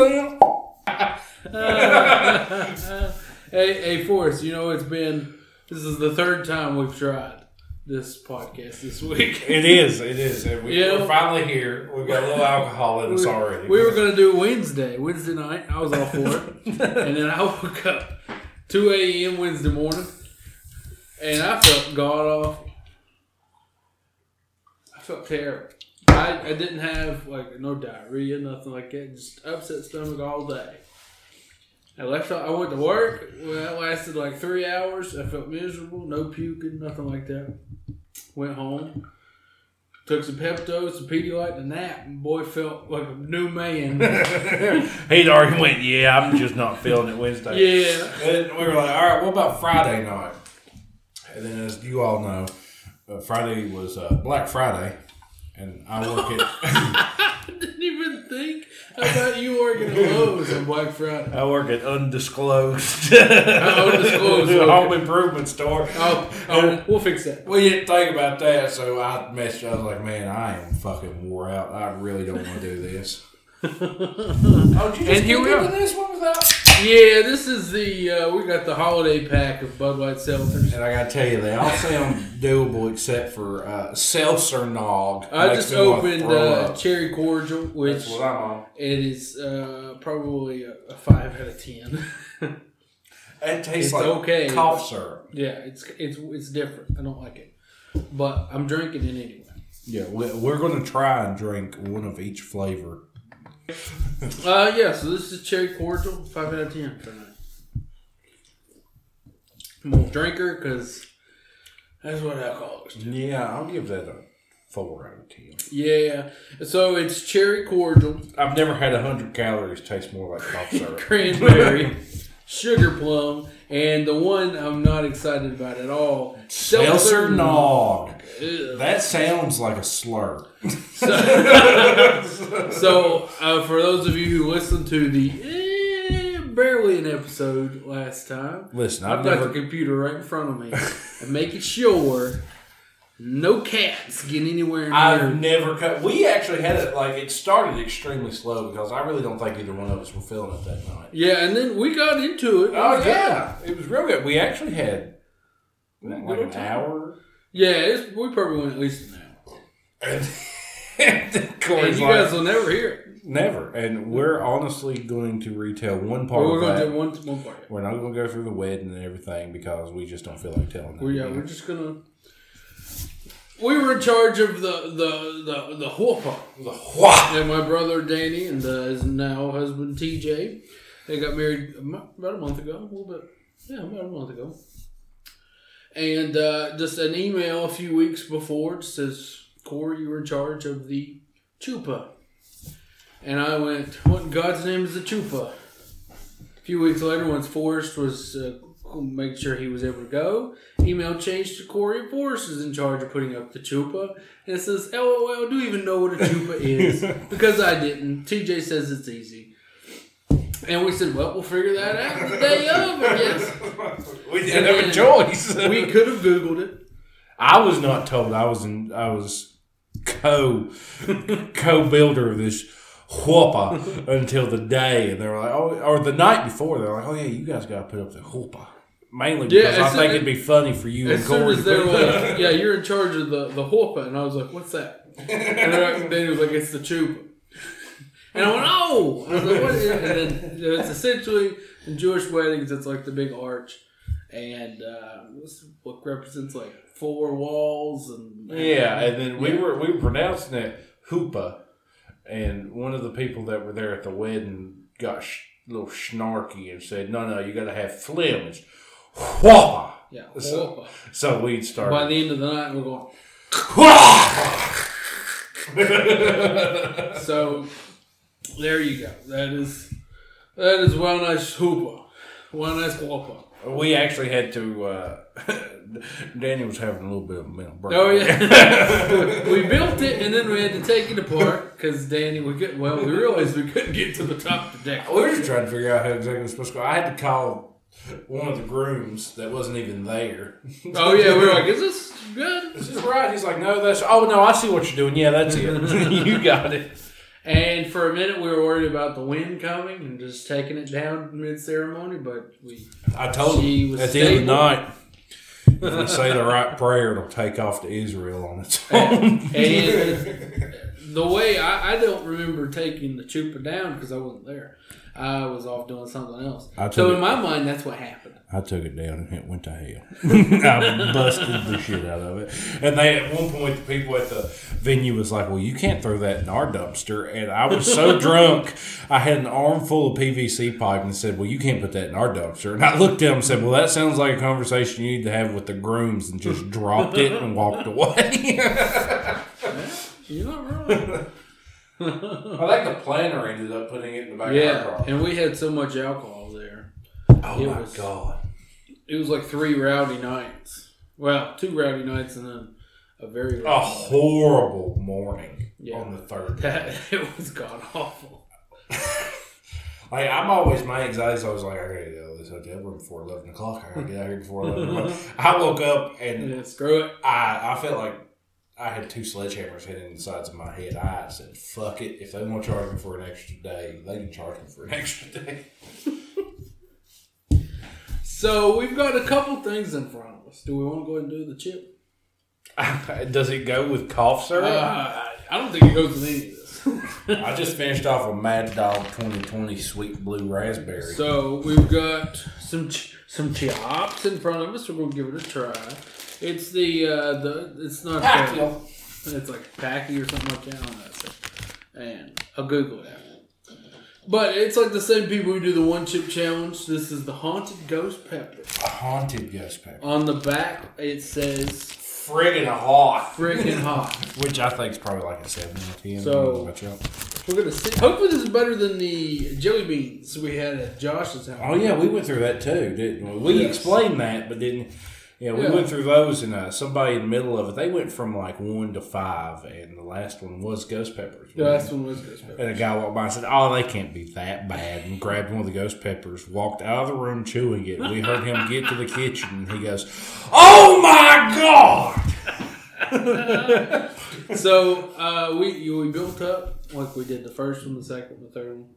hey, hey, Forrest, you know it's been this is the third time we've tried this podcast this week. It is. It is. And we, Yeah. We're finally here. We've got a little alcohol in us already. We were gonna do Wednesday, Wednesday night. I was all for it, and then I woke up two a.m. Wednesday morning, and I felt god awful. I felt terrible. I, I didn't have like no diarrhea, nothing like that. Just upset stomach all day. I left. I went to work. Well, that lasted like three hours. I felt miserable. No puking, nothing like that. Went home. Took some Pepto, some Pedialyte, and a nap. And boy, felt like a new man. He'd already went, yeah, I'm just not feeling it Wednesday. yeah. And we were like, all right, what about Friday night? And then, as you all know, uh, Friday was uh, Black Friday, and I work at I didn't even think about you working at Lowe's on Black Friday. I work at undisclosed, uh, undisclosed, okay. home improvement store. Oh, oh, we'll fix that. We didn't think about that, so I messaged. I was like, "Man, I am fucking wore out. I really don't want to do this." oh, did you And here we get are. this one without? Yeah, this is the uh, we got the holiday pack of Bud Light seltzers. And I gotta tell you, they all sound doable except for uh, seltzer nog. I Makes just opened throw uh, cherry cordial, which That's what I'm on. it is uh, probably a, a five out of ten. It tastes It's like okay. cough syrup. yeah, it's it's it's different. I don't like it, but I'm drinking it anyway. Yeah, we're gonna try and drink one of each flavor. Uh, yeah. So this is cherry cordial, five out of ten tonight. I'm a drinker because that's what alcoholics do. Yeah, I'll give that a four out of ten. Yeah. So it's cherry cordial, I've never had a hundred calories taste more like cough syrup. cranberry, sugar plum, and the one I'm not excited about at all. Seltzer nog. Ew. That sounds like a slur. So, uh, for those of you who listened to the eh, barely an episode last time, Listen, I've I've got never. the computer right in front of me and making sure no cats get anywhere near. I've never cut. We actually had it like it started extremely slow because I really don't think either one of us were feeling it that night. yeah, and then we got into it. Oh yeah, it was real good. We actually had like an hour. Yeah, it's, we probably went at least an hour. And, and And you like, guys will never hear it. never. And we're honestly going to retell one part But we're of going to do one, one part. We're not going to go through the wedding and everything because we just don't feel like telling them. We, yeah, we're just gonna. We were in charge of the the the the the And my brother Danny and uh, his now husband TJ, they got married about a month ago, a little bit, yeah, about a month ago. And uh, just an email a few weeks before it says, Corey, you were in charge of the chupa. And I went, what in God's name is the chupa? A few weeks later, once Forrest was uh, making sure he was able to go, email changed to Corey. Forrest is in charge of putting up the chupa. And it says, LOL, do you even know what a chupa is? because I didn't. TJ says it's easy. And we said, well, we'll figure that out the day of, I guess. we And didn't have a choice. We could have Googled it. I was not told. I was in. I was co co builder of this whopper until the day, and they were like, oh, or the night before, they're like, oh yeah, you guys got to put up the whopper. Mainly because as I soon think as- it'd be funny for you As and soon Corey. as to they put were it up. like, yeah, you're in charge of the, the whopper. And I was like, what's that? And then Danny was like, it's the chupa. And I went, oh! I was like, what is it? And then it's essentially in Jewish weddings, it's like the big arch. And uh, what represents like four walls and Yeah, and then we Yeah. were we were pronouncing it hoopa, and one of the people that were there at the wedding got sh- a little snarky and said, "No, no, you got to have phlegm. It's whopper." yeah, So- So we'd start By the end of the night, we're going. So there you go. That is that is one nice hooper, one nice whopper. we actually had to. Uh, Danny was having a little bit of a mental break. Oh yeah, we built it and then we had to take it apart because Danny, we could well, we realized we couldn't get to the top of the deck. We were just trying to figure out how exactly it was supposed to go. I had to call one of the grooms that wasn't even there. Oh yeah, we were like, is this good? Is this right? He's like, no, that's. Oh no, I see what you're doing. Yeah, that's it. you got it. And for a minute, we were worried about the wind coming and just taking it down mid ceremony, but we I told She was at the end of the night, if we say the right prayer, it'll take off to Israel on its own. and the way I, I don't remember taking the chupa down because I wasn't there. I was off doing something else. So it- in my mind, that's what happened. I took it down and it went to hell. I busted the shit out of it. And they at one point the people at the venue was like, Well, you can't throw that in our dumpster and I was so drunk I had an armful of PVC pipe and said, Well, you can't put that in our dumpster and I looked at them and said, Well that sounds like a conversation you need to have with the grooms and just dropped it and walked away. You're not wrong. I think the planner ended up putting it in the back yeah, and we had so much alcohol there. Oh It my was- god. It was like three rowdy nights. Well, two rowdy nights and then a very A rowdy night. horrible morning Yeah. on the third. That, it was god awful. Like I'm always my anxiety is always like I gotta get out of this hotel room before eleven o'clock. I gotta get out here before eleven o'clock. I woke up and Yeah, screw it. I I felt like I had two sledgehammers hitting the sides of my head. I said, "Fuck it! If they want to charge me for an extra day, they can charge me for an extra day." So we've got a couple things in front of us. Do we want to go ahead and do the chip? Does it go with cough syrup? Uh, I don't think it goes with any of this. I just finished off a Mad Dog 2020 Sweet Blue Raspberry. so we've got some ch- some chops in front of us. We're gonna give it a try. It's the uh, the it's not Pacquiao. It's like Packy or something like that. I don't know. So- And I'll Google it. But it's like the same people who do the one chip challenge. This is the haunted ghost pepper. A haunted ghost pepper. On the back it says Friggin' hot. freaking hot. Which I think is probably like a 7 out of 10. So- I don't know about y'all. We're gonna see. Hopefully this is better than the jelly beans we had at Josh's house. Oh yeah, we went through that too, didn't we? We Yes. explained that, but didn't. Yeah, we Yeah. went through those, and uh, somebody in the middle of it, they went from like one to five, and the last one was ghost peppers. The last one was ghost pepper. And a guy walked by and said, "Oh, they can't be that bad," and grabbed one of the ghost peppers, walked out of the room chewing it. We heard him get to the kitchen, and he goes, "Oh my god!" so uh, we we built up like we did the first one, the second, the third one,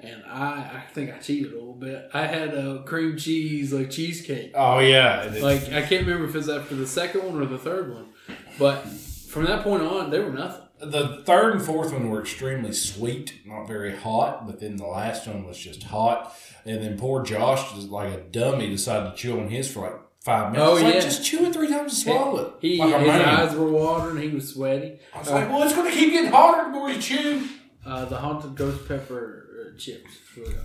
and I I think I cheated a little bit. I had a cream cheese like cheesecake. Oh yeah, Like I can't remember if it was after the second one or the third one, but from that point on, they were nothing. The third and fourth one were extremely sweet, not very hot, but then the last one was just hot. And then poor Josh, just like a dummy, decided to chew on his for like five minutes. Oh, It's like, yeah. just chew it three times and swallow it. He like his eyes were watering. He was sweaty. I was like, well, it's going to keep getting hotter the more you chew. Uh, the haunted ghost pepper uh, chips. It's really good.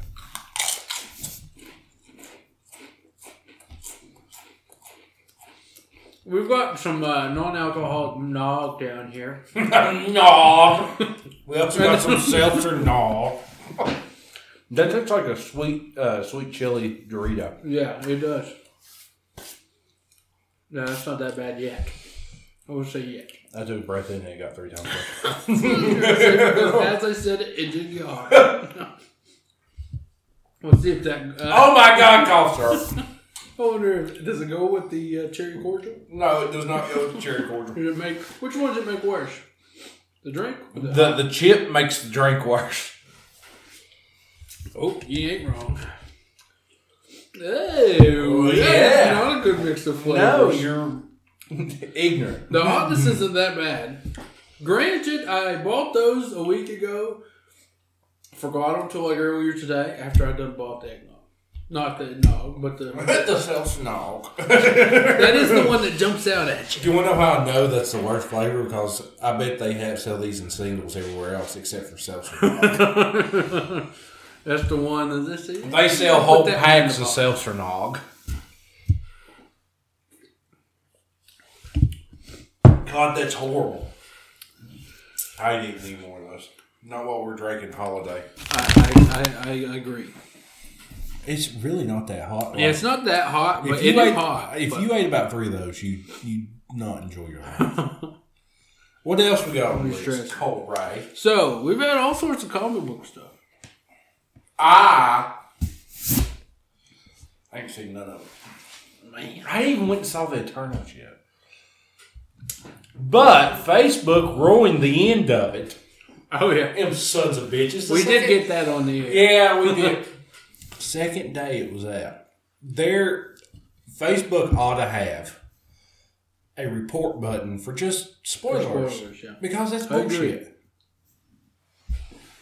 We've got some uh, non-alcoholic nog down here. nog. We also got some seltzer. nog. That looks like a sweet, uh, sweet chili Dorito. Yeah, it does. No, that's not that bad yet. I would say yet. I took a breath in and it got three times. As I said, it did get hard. Let's see if that. Uh, oh my God, cough syrup. I wonder if does it go with the uh, cherry cordial? No, it does not go with the cherry cordial. Did it make which one did it make worse? The drink? or the- The the chip makes the drink worse. oh, you ain't wrong. Oh, yeah. not a good mix of flavors. you're ignorant. The hotness isn't that bad. Granted, I bought those a week ago. Forgot them till like earlier today after I done bought the eggnog. Not the nog, but the the self snog. that is the one that jumps out at you. Do you. want to know how I know that's the worst flavor? Because I bet they have sell these in singles everywhere else except for seltzer. That's the one that this is. they sell whole packs of seltzer nog. God, that's horrible. I need any more of those. Not while we're drinking holiday. I, I, I, I agree. It's really not that hot. Yeah, it's not that hot, but if it you is ate, hot. if but- you ate about three of those, you you not enjoy your life. what else we got on the Pretty list? stressful. So we've had all sorts of comic book stuff. I I ain't seen none of it. Man, I even went and saw the Eternals yet. But Facebook ruined the end of it. Oh yeah, Them sons of bitches. The we did get that on the air. Yeah, we did. Second day it was out. Their Facebook ought to have a report button for just spoilers. Spoilers, yeah. Because that's I bullshit.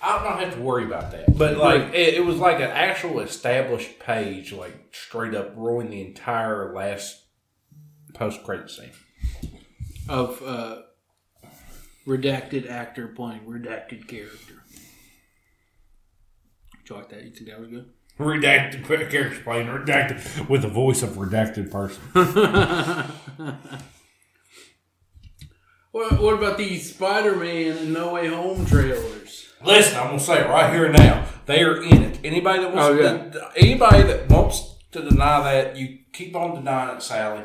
I don't have to worry about that. But like it, it was like an actual established page, like straight up ruined the entire last post credit scene. Of uh, redacted actor playing redacted character. Did you like that? You think that was good? Redacted character playing redacted with the voice of redacted person. What, what about these Spider-Man and No Way Home trailers? Listen, I'm gonna say it right here and now. They are in it. Anybody that wants Oh, yeah. to, anybody that wants to deny that, you keep on denying it, Sally.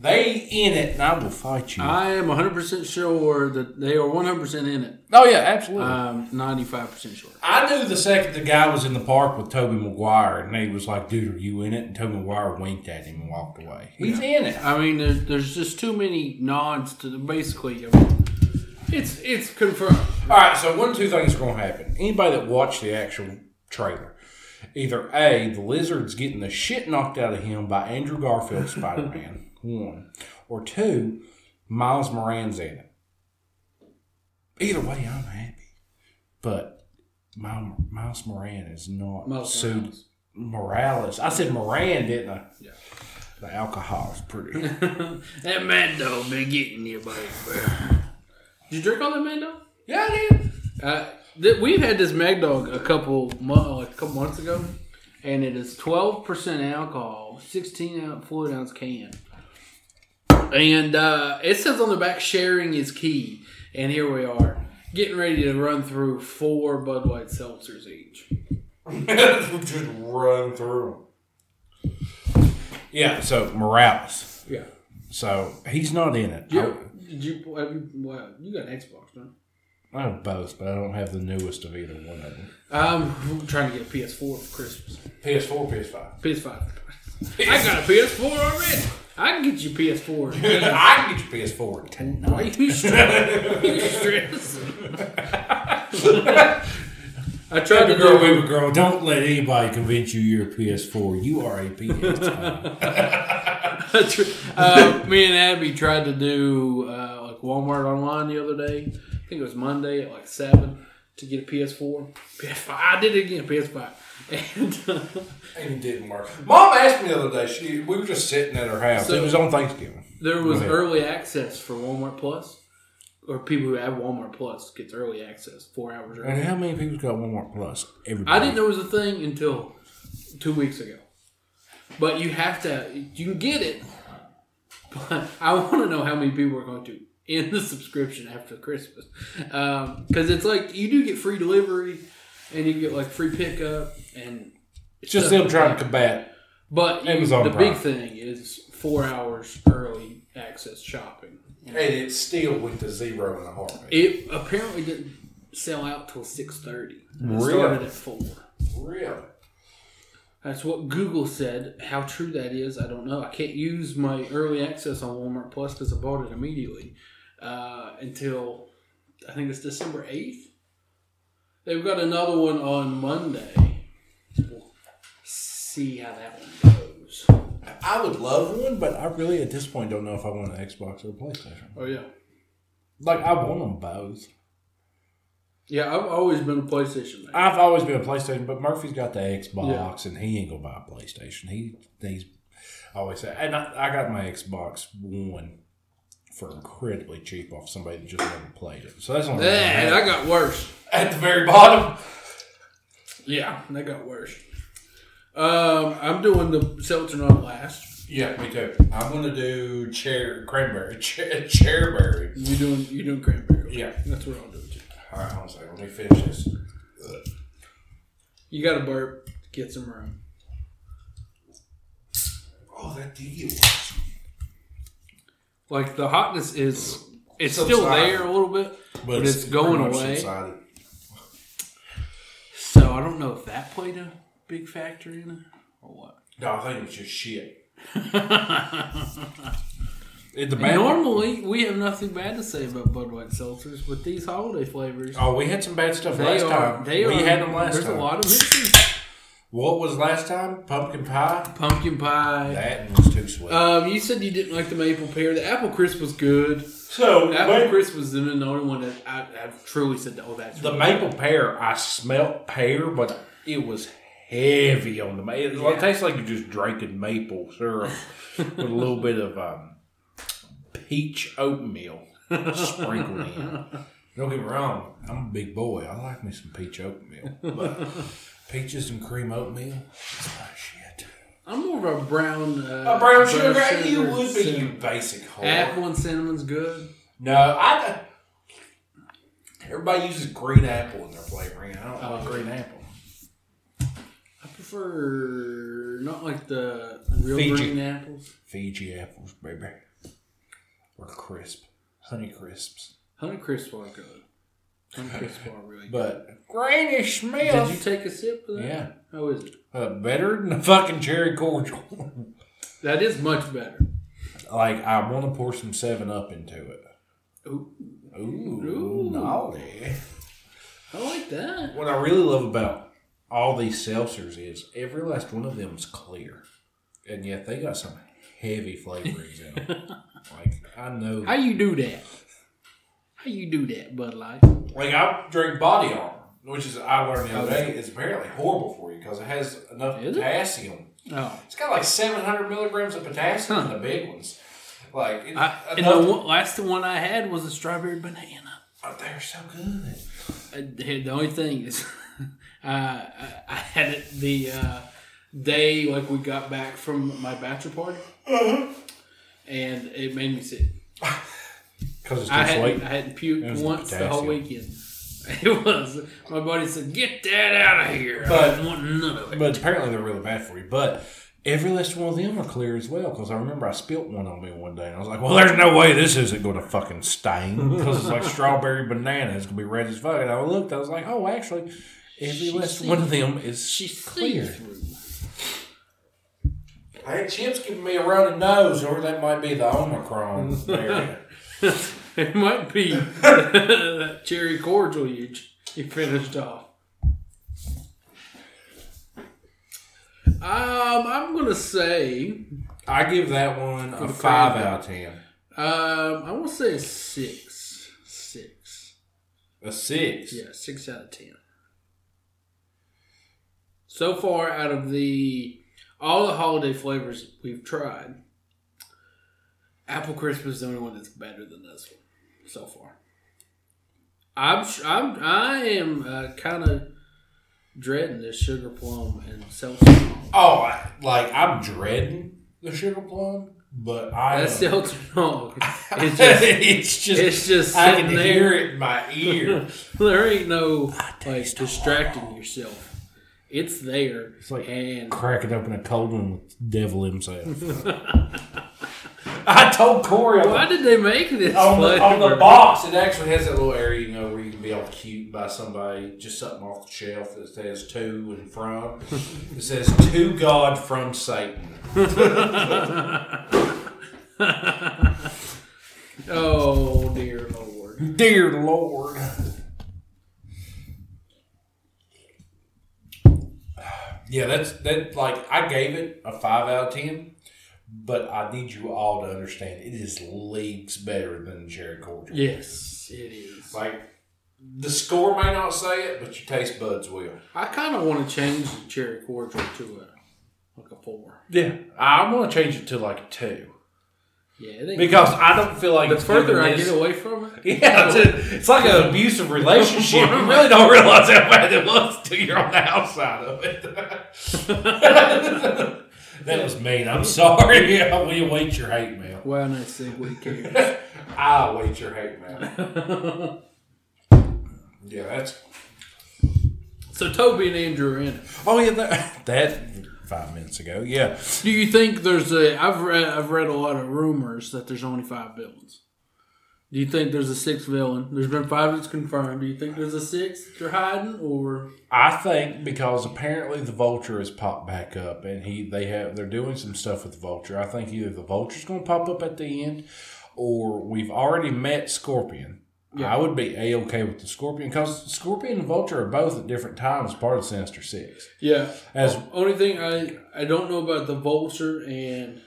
They in it, and I will fight you. I am 100% sure that they are 100% in it. oh yeah, absolutely. Um, 95% sure. I knew the second the guy was in the park with Tobey Maguire, and he was like, "Dude, are you in it?" And Tobey Maguire winked at him and walked away. He's in it. I mean, there's, there's just too many nods to the basically. I mean, it's it's confirmed. All right, so one, or two things are going to happen. Anybody that watched the actual trailer, either A, the lizard's getting the shit knocked out of him by Andrew Garfield's Spider Man, one, or two, Miles Moran's in it. Either way, I'm happy. But Miles, Moran is not Miles Morales. I said Moran, didn't I? Yeah. The alcohol is pretty. that Mad Dog been getting you, baby. Did you drink all that Mad Dog? yeah, I did. Uh, th- we've had this Mad Dog a couple mo- like a couple months ago, and it is 12% alcohol, 16 ounce fluid ounce can. And uh, it says on the back, sharing is key. And here we are, getting ready to run through four Bud Light seltzers each. Just run through 'em. Yeah, so Morales. Yeah. So he's not in it. You, did you, have you, well, you got an Xbox, don't you? I, have both, but I don't have the newest of either one of them. Um, I'm trying to get a PS4 for Christmas. PS4, PS5. PS5. I got a PS4 already. I can get you PS4. I can get your PS4 Why tonight. you stressing? you stressing? I tried to Baby girl, do. baby girl, don't let anybody convince you you're a PS4. You are a PS5. uh, me and Abby tried to do uh, like Walmart online the other day. I think it was Monday at like seven to get a PS4. PS5. I did it again. PS5. And uh, and it didn't work. Mom asked me the other day, she, we were just sitting at her house. So- it was on Thanksgiving. there was early access for Walmart Plus, or people who have Walmart Plus gets early access four hours early. And how many people's got Walmart Plus? Everybody. I didn't know it was a thing until two weeks ago. But you have to, you can get it. But I want to know how many people are going to end the subscription after Christmas. Because it's like you do get free delivery and you get like free pickup and It's just them trying to combat. But you, Amazon the Prime. big thing is four hours early access shopping. And it still went to zero in a heartbeat. It apparently didn't sell out till six thirty. It Really? started at four. Really? That's what Google said. How true that is, I don't know. I can't use my early access on Walmart Plus because I bought it immediately uh, until I think it's December 8th. They've got another one on Monday. We'll see how that one goes. I would love one, but I really at this point don't know if I want an Xbox or a PlayStation. Oh, yeah. Like I want them both. Yeah, I've always been a PlayStation man. I've always been a PlayStation, but Murphy's got the Xbox, and he ain't gonna buy a PlayStation. He he's always said, and I, I got my Xbox One for incredibly cheap off somebody that just never played it. So that's only Man, that got worse. at the very bottom. Yeah, that got worse. Um, I'm doing the seltzer on last. Yeah, me too. I'm gonna do chair cranberry, chair, chairberry. You doing you doing cranberry? Yeah. that's what I'll do. Too. All right, hold on a second. Let me finish this. You got to burp. Get some room. Oh, that deal. Like the hotness is it's still there a little bit, but, it's, going away. subsided. So I don't know if that played a big factor in it or what. No, I think it's just shit. It, the bad normally, we have nothing bad to say about Bud Light seltzers, but these holiday flavors, Oh, we had some bad stuff last are. time. They we are. had them last there's time. a lot of mixes. What was last time? Pumpkin pie. Pumpkin pie. That was too sweet. Um, you said you didn't like the maple pear. The apple crisp was good. so Apple crisp was the the only one that I, I truly said, "Oh, that's the really maple pear, I smelt pear, but it was heavy on the maple. it, Yeah. it tastes like you're just drinking maple syrup with a little bit of um, peach oatmeal sprinkled in. Don't get me wrong, I'm a big boy. I like me some peach oatmeal, but peaches and cream oatmeal, that's my shit. I'm more of a brown. Uh, A brown sugar, you sugar, would be, you basic whore. Apple and cinnamon's good. No, I. Everybody uses green apple in their flavoring. I don't like Oh. green apple. I prefer not like the real Fiji. green apples. Fiji apples, baby. Or crisp. Honey crisps. Honey crisp are good. Honey crisp are really good. But Greenish Smith. Did you take a sip of that? Yeah. How is it? uh, better than the fucking cherry cordial. That is much better. like, I want to pour some 7 Up into it. Ooh, Ooh, Ooh. naughty. I like that. What I really love about all these seltzers is every last one of them is clear. And yet they got some heavy flavorings in them. like, I know. How you do that? How you do that, Bud Light? Like I drink Body Armor, which is I learned the other day is apparently horrible for you because it has enough Is it? potassium. Oh, It's got like seven hundred milligrams of potassium in the big ones. Like it, I, and the one, last one I had was a strawberry banana. oh, they're so good. I, the only thing is, uh, I, I had it the uh, day like we got back from my bachelor party, and it made me sick. Because it's I too hadn't. I hadn't puked was the once the whole weekend. It was. My buddy said, "Get that out of here." I But- didn't want none of it. But apparently they're really bad for you. But every last one of them are clear as well. Because I remember I spilt one on me one day, and I was like, "Well, there's no way this isn't going to fucking stain because it's like strawberry banana. It's going to be red as fuck." And I looked, I was like, "Oh, actually, every She last one of them is She's clear." through. I had Chip's giving me a runny nose, or that might be the Omicron area. It might be that cherry cordial you you finished off. Um, I'm gonna say, I give that one a five out of ten. um, I want to say a six, six, A six. yeah, six out of ten. So far, out of the all the holiday flavors we've tried, apple crisp is the only one that's better than this one so far. I'm I'm I am uh, kind of dreading this sugar plum and seltzer. Oh, I, like I'm dreading the sugar plum, but I. That seltzer no, it's just it's just. it's just I sitting can there. hear it in my ear. there ain't no like distracting yourself. It's there, It's like and Cracking open a cold one with the devil himself. I told Corey why did they make this on, the, on the box, it actually has that little area, you know, where you can be all cute by somebody, just something off the shelf that says to and from. It says to God from Satan. oh dear lord! Dear Lord. Yeah, that's that. Like I gave it a five out of ten, but I need you all to understand it is leagues better than cherry cordial. Yes, it is. Like the score may not say it, but your taste buds will. I kind of want to change the cherry cordial to a like a four. Yeah, I want to change it to like a two Yeah, because I don't feel like the it's further I get away from it, Yeah, it's, a- it's like an abusive relationship. You really don't realize how bad it was until you're on the outside of it. that was mean. I'm sorry. we await your hate mail. well, nice segue, cares. I await your hate mail. Yeah, that's. so Tobey and Andrew are in it. Oh yeah, that, that five minutes ago. Yeah, Do you think there's a? I've read I've read a lot of rumors that there's only five villains. Do you think there's a sixth villain? There's been five that's confirmed. Do you think there's a sixth that they're hiding, or I think because apparently the vulture has popped back up, and he they have they're doing some stuff with the vulture. I think either the vulture's going to pop up at the end, or we've already met Scorpion. Yeah. I would be a okay with the Scorpion because Scorpion and Vulture are both at different times part of Sinister Six. yeah? As Only thing I I don't know about the vulture, and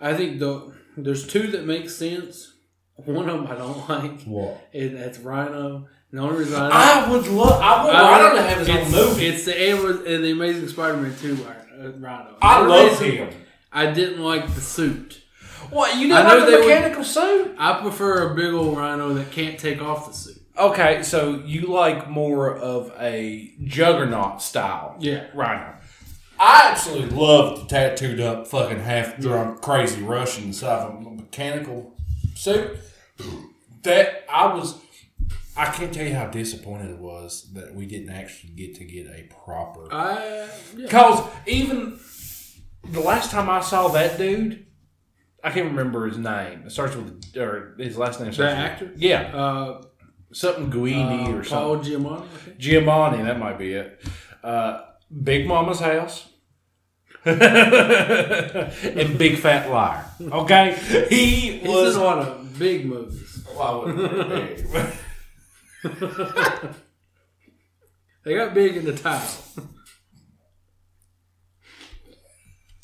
I think the there's two that make sense. One of them I don't like, what and that's Rhino. The only reason I, I would love, I would I Rhino to have his own it's, movie. It's the Amaz- and the Amazing Spider-Man two uh, Rhino. I The love him. I didn't like the suit. What you I know, like the would- mechanical suit? I prefer a big old Rhino that can't take off the suit. Okay, so you like more of a juggernaut style. Yeah. Rhino. I absolutely love the tattooed up, fucking half drunk, crazy Russian inside of a mechanical suit. That I was, I can't tell you how disappointed it was that we didn't actually get to get a proper. I yeah. Because even the last time I saw that dude, I can't remember his name. It starts with, or his last name starts with- actor? Yeah, Uh, something Guini uh, or Paul something. Giamatti. I think. Giamatti, that might be it. Uh, Big Mama's house. and Big Fat Liar. Okay? He He's was. in a lot of big movies. Well, I wouldn't big. They got big in the title.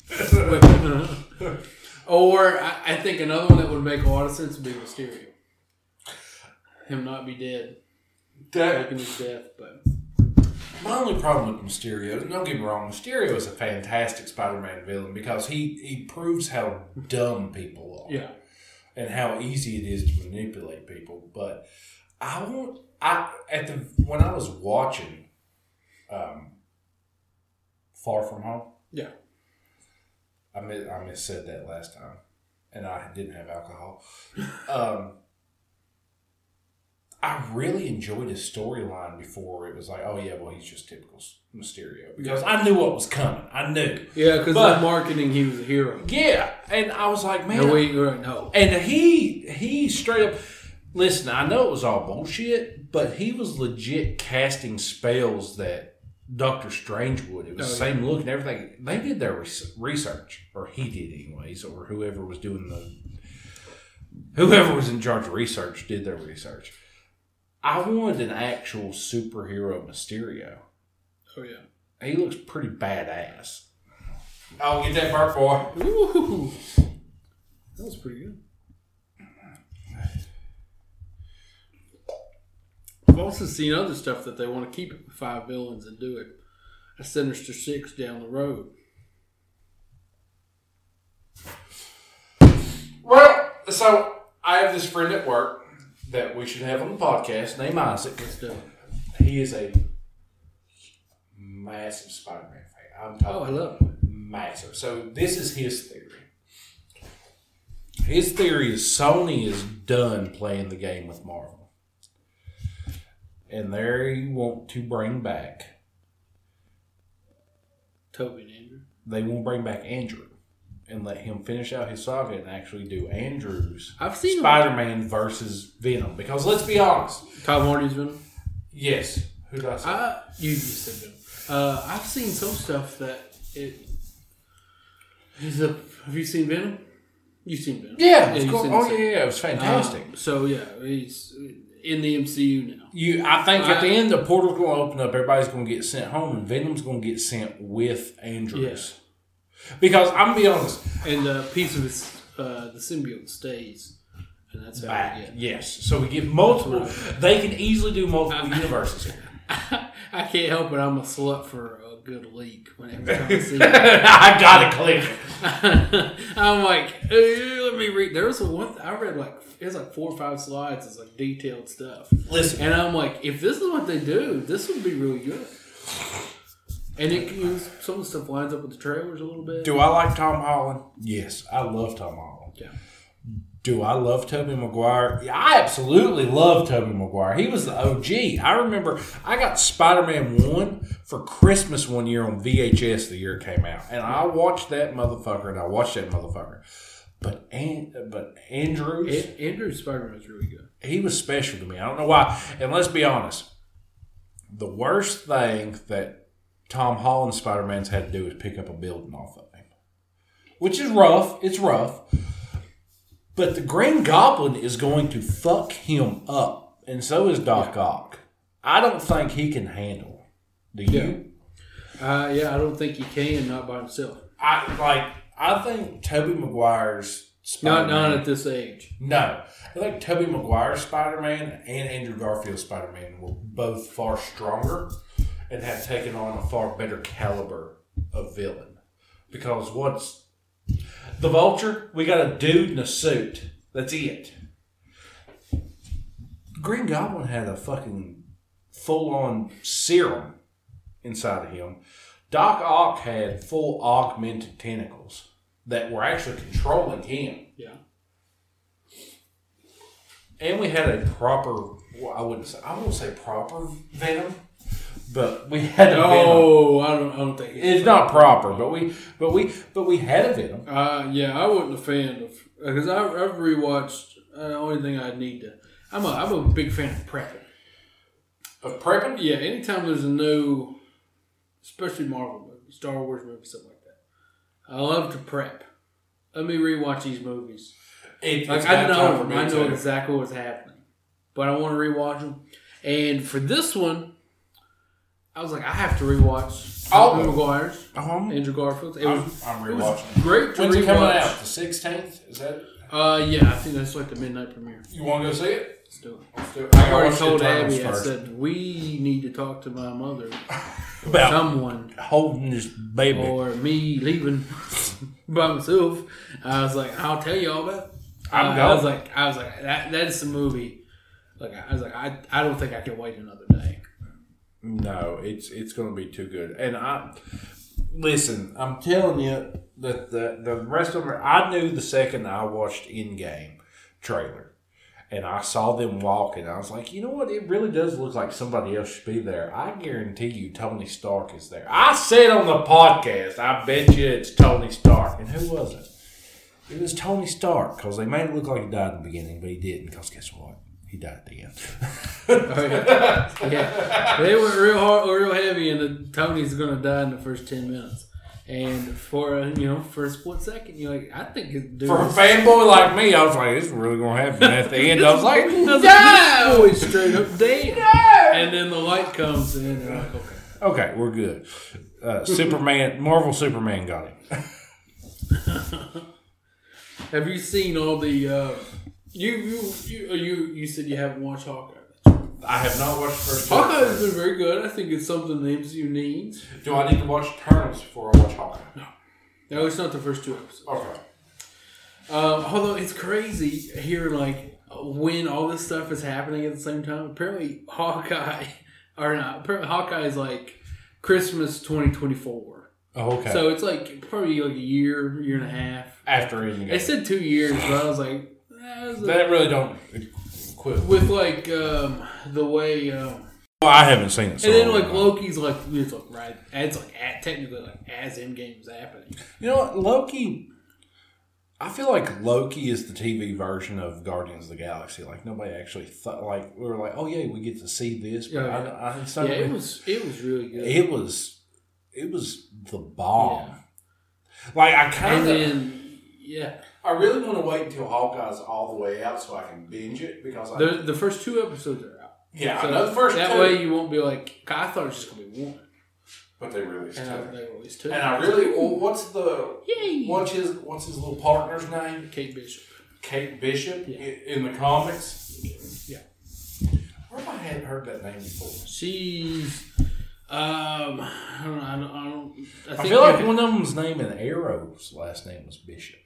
or I, I think another one that would make a lot of sense would be Mysterio. Him not be dead, That- his death, but My only problem with Mysterio, don't get me wrong, Mysterio is a fantastic Spider-Man villain because he, he proves how dumb people are yeah, and how easy it is to manipulate people. But I want I at the when I was watching um, Far From Home, yeah. I mis I mis said that last time, and I didn't have alcohol. Um, I really enjoyed his storyline before it was like, oh yeah, well he's just typical Mysterio because I knew what was coming. I knew. Yeah, because the marketing, he was a hero. Yeah, and I was like, man, No, wait, no. and he he straight up. Listen, I know it was all bullshit, but he was legit casting spells that Doctor Strange would. It was Oh, the same look and everything. They did their research, or he did, anyways, or whoever was doing the. Whoever was in charge of research did their research. I wanted an actual superhero Mysterio. Oh yeah. He looks pretty badass. Oh, get that part for. Ooh, that was pretty good. I've also seen other stuff that they want to keep it with five villains and do it a Sinister Six down the road. Well, so I have this friend at work that we should have on the podcast named Isaac. Let's do it. He is a massive Spider Man fan. I'm talking Oh, I love it. massive. So this is his theory. His theory is Sony is done playing the game with Marvel. And they want to bring back Tobey and Andrew. they won't bring back Andrew and let him finish out his saga and actually do Andrew's I've seen Spider Man versus Venom. Because let's be honest, Tom Hardy's Venom. yes, who does? I say? I you just said Venom. Uh, I've seen some stuff that it. A. Have you seen Venom? You've seen Venom. yeah, course. seen oh yeah, yeah, it was fantastic. Um, so yeah, he's in the MCU now. you, I think at the end the portal's going to open up. Everybody's going to get sent home, and Venom's going to get sent with Andrews. Because I'm gonna be honest, And a piece of his, uh, the symbiote stays, and that's how back yes. So we get multiple. They can easily do multiple universes here. I can't help it. I'm a slut for a good leak whenever I see it. I gotta click. I'm like, "Eh, let me read. There was a one I read like it was like four or five slides. It's like detailed stuff, Listen, and I'm like, if this is what they do, this would be really good. And it use some of the stuff lines up with the trailers a little bit. do I like Tom Holland? Yes, I love Tom Holland. Yeah. Do I love Tobey Maguire? Yeah, I absolutely love Tobey Maguire. He was the OG. I remember I got Spider Man 1 for Christmas one year on VHS the year it came out. And I watched that motherfucker and I watched that motherfucker. But and but Andrews, An- Andrew's Spider Man is really good. he was special to me. I don't know why. And let's be honest, the worst thing that Tom Holland Spider Man's had to do is pick up a building off of him, which is rough. It's rough. But the Green Goblin is going to fuck him up, and so is Doc Ock. I don't think he can handle. Do you? Uh, yeah, I don't think he can not by himself. I like. I think Tobey Maguire's Not Spider-Man. not at this age. No, I think Tobey Maguire's Spider Man and Andrew Garfield's Spider Man were both far stronger and have taken on a far better caliber of villain. Because what's the Vulture? We got a dude in a suit. That's it. Green Goblin had a fucking full on serum inside of him. Doc Ock had full augmented tentacles that were actually controlling him. Yeah. And we had a proper, well, I wouldn't say, I won't say proper venom, but we had a venom. No, I don't. I don't think It's not proper, but we, but we, but we had a venom. Uh, yeah, I wasn't a fan of because I I've rewatched. Uh, the only thing I need to. I'm a I'm a big fan of prepping. Of prepping? Yeah, anytime there's a new, especially Marvel movie, Star Wars movie, something like that. I love to prep. Let me rewatch these movies. It, Like I know, I know too. exactly what's happening, but I want to rewatch them. And for this one, I was like, I have to rewatch Oh. Tobey Maguire's, Um, Andrew Garfield's. It I'm, I'm it was rewatching. great to When's it coming out? The sixteenth? Is that? Uh, yeah, I think that's like the midnight premiere. You want to go see it? Let's do it. Let's do it. I gotta already told Abby. I said we need to talk to my mother, about someone, holding this baby. or me leaving by myself. I was like, I'll tell you all about. It. I'm Uh, I was like, I was like, that that's the movie. Like I was like, I, I don't think I can wait another day. No, it's it's going to be too good. And I listen. I'm telling you that the the rest of them. I knew the second I watched Endgame trailer, and I saw them walking. I was like, you know what? It really does look like somebody else should be there. I guarantee you, Tony Stark is there. I said on the podcast, I bet you it's Tony Stark. And who was it? It was Tony Stark because they made it look like he died in the beginning, but he didn't. Because guess what? He died at the end. Oh, yeah. yeah, they went real hard, real heavy, and the Tony's gonna die in the first ten minutes. And for a, you know, for a split second, you're like, I think it dude, For a fanboy like me, I was like, "This is really gonna happen." And at the end, I was like, I was like, "No!" boy's straight up dead. And then the light comes in, and I'm like, okay. Okay, we're good. Uh, Superman, Marvel Superman got him. Have you seen all the? Uh, you you you you you said you haven't watched Hawkeye. I have not watched the first. Hawkeye has been very good. I think it's something MCU needs. Do I need to watch Eternals before I watch Hawkeye? No, no, it's not the first two episodes. Okay. Um, although it's crazy hearing like when all this stuff is happening at the same time. Apparently, Hawkeye or not. Apparently, Hawkeye is like Christmas twenty twenty four. Oh, okay. So it's like probably like a year, year and a half. After it, said two years, but I was like, that really don't quit. with like um, the way. Um, Well, I haven't seen it. So and then like. Loki's like it's like right, it's like at, technically like as Endgame is happening. You know what, Loki. I feel like Loki is the TV version of Guardians of the Galaxy. Like nobody actually thought. Like we were like, oh yeah, we get to see this. But Yeah, I, I, it's Yeah, it really- was it was really good. it was it was the bomb. Yeah. Like I kind of, yeah, I really want to wait until Hawkeye's all the way out so I can binge it because I, the the first two episodes are out. yeah, So I know the first that two, way you won't be like I thought it was just gonna be one, but they released and two. they released two. And I really, well, what's the yay, what's his what's his little partner's name? Kate Bishop. Kate Bishop Yeah. in the comics. Yeah. Where have I had heard that name before? She's um I don't know, I don't, I, don't, I, I feel like one of them's name in Arrow's last name was Bishop.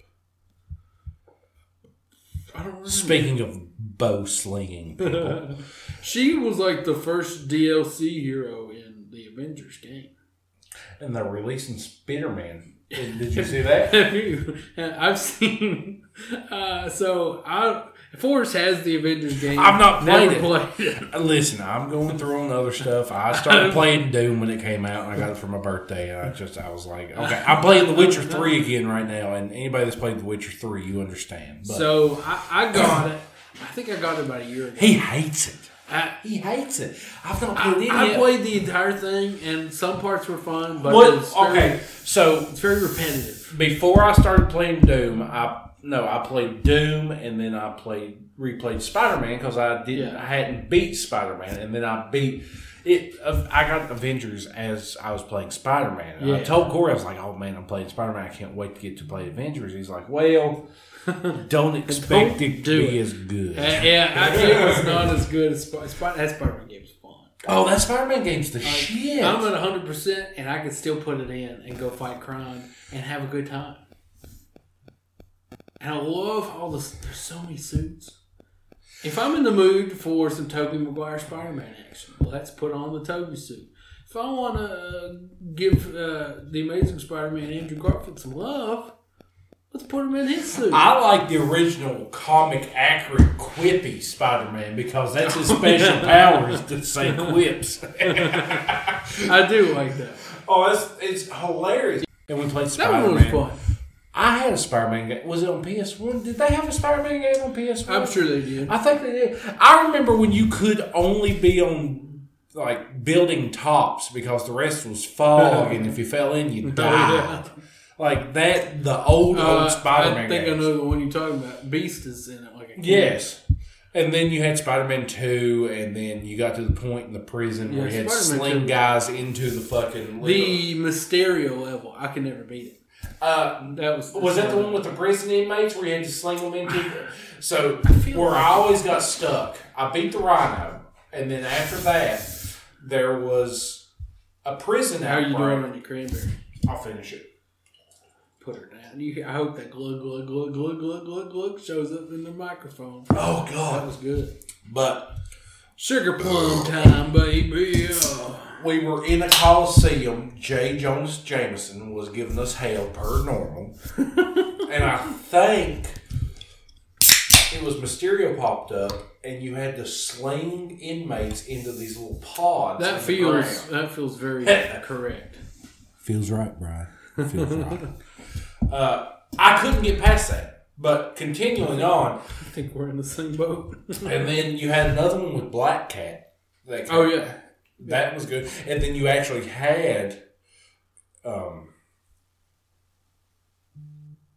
I don't remember. Speaking of bow slinging people, she was like the first DLC hero in the Avengers game. and they're releasing Spider-Man. Did did you see that? Have you? I've seen. Uh, so I Forrest has the Avengers game. I've not played Never it. played it. Listen, I'm going through on other stuff. I started playing Doom when it came out, and I got it for my birthday. And I just, I was like, okay, I'm playing The Witcher Three again right now. And anybody that's played The Witcher Three, you understand. But So I, I got it. I think I got it about a year ago. he hates it. I, He hates it. I've not I, played it I yet. played the entire thing, and some parts were fun, but What? it's very, Okay, so it's very repetitive. before I started playing Doom, I no, I played Doom, and then I played replayed Spider Man because I didn't, Yeah. I hadn't beat Spider Man, and then I beat it. uh, I got Avengers as I was playing Spider Man. And I told Corey, I was like, "Oh man, I'm playing Spider Man. I can't wait to get to play Avengers." He's like, "Well, don't expect Don't it to be it. as good." Uh, yeah, I think it's not as good as Spider. Spider that Spider-Man game's fun. oh, that Spider Man game's the shit. I'm at 100, percent and I can still put it in and go fight crime and have a good time. And I love all this. There's so many suits. If I'm in the mood for some Tobey Maguire Spider-Man action, let's put on the Tobey suit. If I want to give uh, the Amazing Spider-Man Andrew Garfield some love, let's put him in his suit. I like the original comic accurate quippy Spider Man because that's his special power is to say quips. I do like that. Oh, it's, it's hilarious. And we played That Spider one was Man. fun. I had a Spider Man game. Was it on PS1? Did they have a Spider Man game on PS1? I'm sure they did. I think they did. I remember when you could only be on like building tops because the rest was fog, and if you fell in, you died. yeah. Like that, the old Uh, old Spider Man. I think I know the one you're talking about. Beast is in it, like a. Yes. And then you had Spider Man 2, and then you got to the point in the prison where you had to Spider-Man sling 2. guys into the fucking. The Mysterio level, I can never beat it. Uh, That was was that the one with the prison inmates where you had to sling them into? So, feel where like- I always got stuck, I beat the Rhino, and then after that, there was a prison How are you doing on your cranberry? I'll finish it. Put her down. You, I hope that glug glug glug glug glug glug glug shows up in the microphone. Oh, God, That was good. But Sugar plum time, baby. Oh. we were in a coliseum. J. Jonah Jameson was giving us hell per normal, and I think it was Mysterio popped up, and you had to sling inmates into these little pods. That feels that feels very correct. feels right, Brian. Feels right. Uh, I couldn't get past that, but continuing on, I think we're in the same boat. and then you had another one with Black Cat. That oh yeah. That was good. And then you actually had um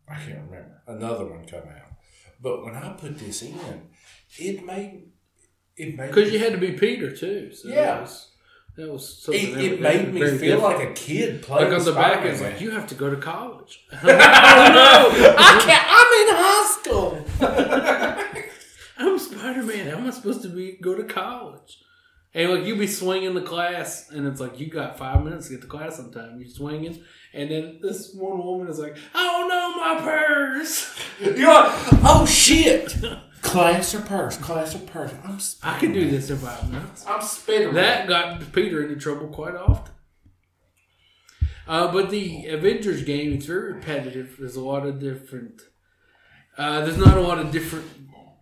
I can't remember. Another one come out. But when I put this in, it made it made Because you had to be Peter too. So Yeah. Was, that was something it, that- it made me feel different. like a kid playing Like on the back, Spider-Man. it's like you have to go to college. oh no! I can't I'm in high school. I'm Spider Man. How am I supposed to be go to college? And like you be swinging the class, and it's like you got five minutes to get to class on time. You're swinging, and then this one woman is like, "Oh no, my purse!" You're like, oh shit! Class or purse, class or purse. I'm I can do this in five minutes. I'm Spider-Man. That got Peter into trouble quite often. Uh, but the Avengers game, it's very repetitive. There's a lot of different. Uh, there's not a lot of different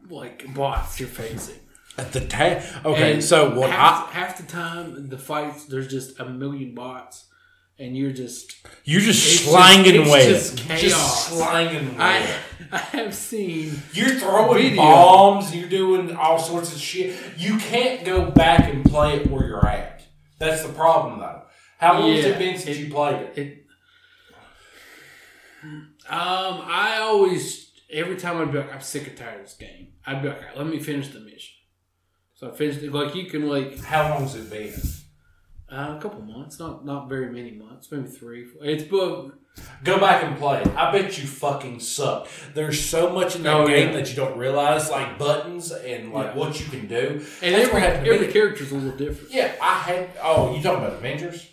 like bots you're facing. At the ta- okay, And so what I half, half the time the fights there's just a million bots, and you're just You're just It's slanging just- it's just chaos. slanging web. I I have seen you're throwing Video. bombs. You're doing all sorts of shit. You can't go back and play it where you're at. That's the problem, though. How long has it been since it- you played it? it. Um, I always every time I'd be like, I'm sick and tired of this game. I'd be like, "All right, let me finish the mission. So I finished it. Like you can like How long has it been? Uh, a couple months, not not very many months, maybe three. Four. It's but Go back and play. I bet you fucking suck. There's so much in that Oh, game yeah. that you don't realize, like buttons and like Yeah. what you can do. and That's every what happened to every character's a little different. Yeah, I had. Oh, you talking about Avengers?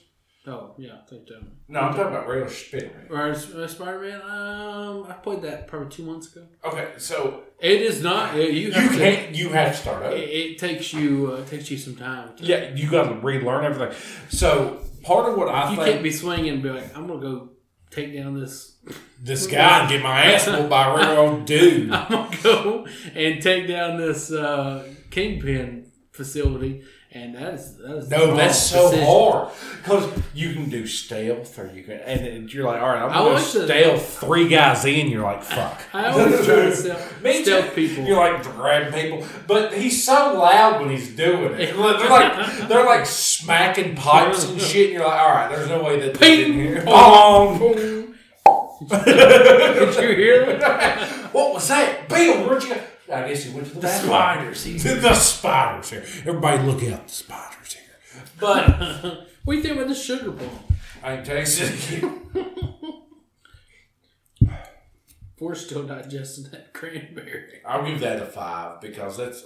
Oh yeah, I think that. No, I'm talking about real Spider-Man. Or uh, Spider Man. Um, I played that probably two months ago. Okay, so It is not. You you to. can't. You have to start over. It, it takes you. Uh, takes you some time. To, Yeah, you got to relearn everything. So part of what I You think, can't be swinging and be like, I'm gonna go take down this. This guy and get my ass whooped by a old dude. I'm gonna go and take down this uh, kingpin facility, and that is that is No, that's so decision. hard because you can do stealth, or you can, and you're like, all right, I'm gonna the- stealth three guys in. You're like, fuck. I always try to stealth, Me stealth people. You're like grabbing people, but he's so loud when he's doing it. They're like they're like smacking pipes and shit. And you're like, all right, there's no way that they Ping, pong, Bong. Did you hear what was that, Bill? Where'd you? Go? I guess he went to the, The spiders. He, The, the spiders here. Everybody, look out! The spiders here. But what do you think about the sugar bomb? I ain't tasted it. We're still digesting that cranberry. I'll give that a five because that's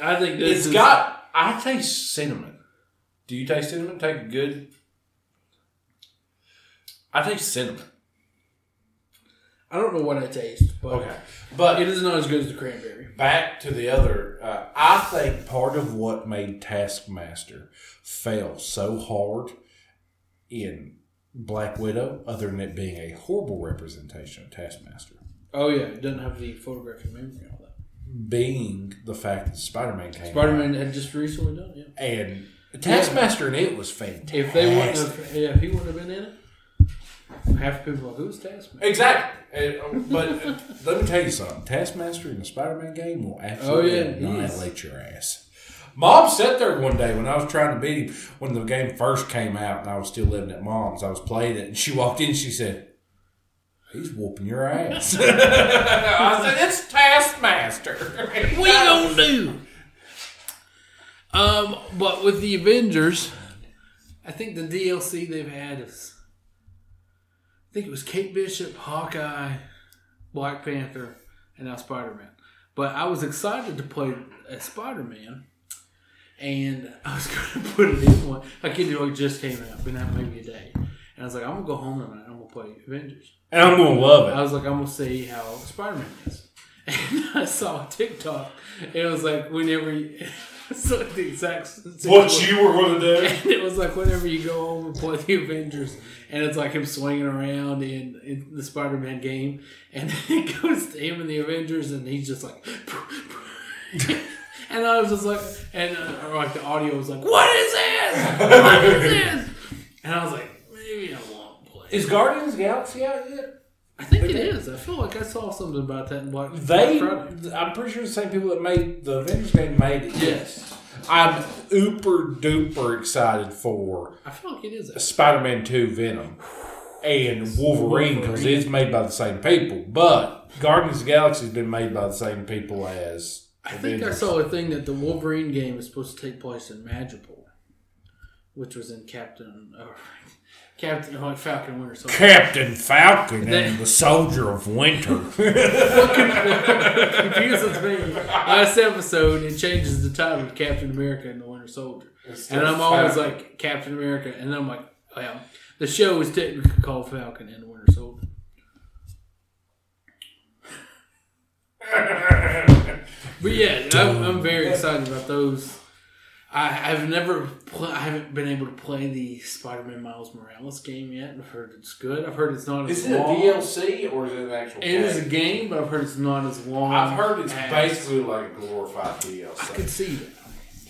I think this it's is, got. I taste cinnamon. Do you taste cinnamon? Take a good. I taste cinnamon. I don't know what I taste, but Okay, but it is not as good as the cranberry. back to the other. Uh, I think part of what made Taskmaster fail so hard in Black Widow, other than it being a horrible representation of Taskmaster, Oh yeah, it doesn't have the photographic memory and all that. being the fact that Spider Man came Spider Man had just recently done it. Yeah. and Taskmaster in it was fantastic. If they wouldn't have, yeah, if he wouldn't have been in it, half the people who's Taskmaster? Exactly. And, uh, but uh, let me tell you something. Taskmaster in the Spider-Man game will absolutely Oh, yeah, annihilate your ass. Mom sat there one day when I was trying to beat him when the game first came out and I was still living at mom's. I was playing it and she walked in and she said, He's whooping your ass. I said, It's Taskmaster. we gonna do? Um, but with the Avengers, I think the DLC they've had is, think it was Kate Bishop, Hawkeye, Black Panther, and now Spider Man. But I was excited to play as Spider Man, and I was going to put it in one. I kid you, it just came out, been out maybe a day, and I was like, I'm gonna go home tonight. I'm gonna play Avengers. And I'm going to love it. I was like, I'm gonna see how Spider Man is. And I saw a TikTok. It was like whenever you, it's like the exact situation. What you were going to do? And it was like whenever you go home and play the Avengers, and it's like him swinging around in, in the Spider Man game, and then it goes to him in the Avengers, and he's just like. And I was just like, and uh, or like the audio was like, "What is this? What is this?" And I was like, "Maybe I won't play." Is Guardians of the Galaxy out yet? I think it is. I feel like I saw something about that in Black They, Black Friday. I'm pretty sure the same people that made the Avengers game made it. Yes. I'm uber duper excited for I feel like it is. Spider-Man 2 Venom and Wolverine because it's made by the same people. But Guardians of the Galaxy has been made by the same people as I think I saw a thing that the Wolverine game is supposed to take place in Madripoor, which was in Captain, uh, Captain like Falcon Winter Soldier. Captain Falcon That- and the Soldier of Winter. confuses me. Last episode, it changes the title to Captain America and the Winter Soldier, and I'm always like Captain America, and I'm like, well, the show is technically called Falcon and the Winter Soldier. But yeah, I'm, I'm very excited about those. I, I've never, pl- I haven't been able to play the Spider-Man Miles Morales game yet. I've heard it's good. I've heard it's not as Is it a long. DLC or is it an actual It is a game, but I've heard it's not as long. I've heard it's as- basically like a glorified DLC. I DLC. could see that.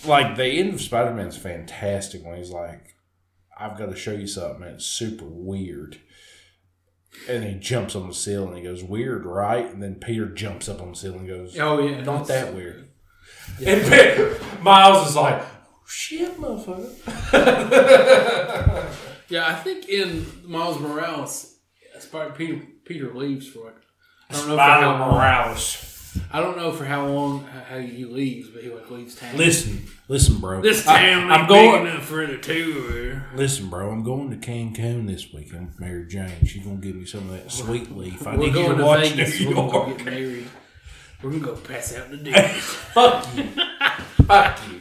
like the end of Spider Man's fantastic when he's like, "I've got to show you something. and It's super weird." And he jumps on the ceiling and he goes, "Weird, right?" And then Peter jumps up on the ceiling and goes, Oh yeah, "Not that's- that weird." And Pe- Miles is like, "Shit, motherfucker." Yeah, I think in Miles Morales, Spider Peter Peter leaves for like I don't know for Spider how long. Morales. I don't know for how long how he leaves, but he like leaves town. Listen, listen, bro. this I- town I'm ain't going. big enough for the two. Listen, bro, I'm going to Cancun this weekend with Mary Jane. She's gonna give me some of that sweet leaf. I We're need you going to to watch Vegas. New We're gonna go get married. We're gonna go pass out in the dudes. Fuck you. Fuck you.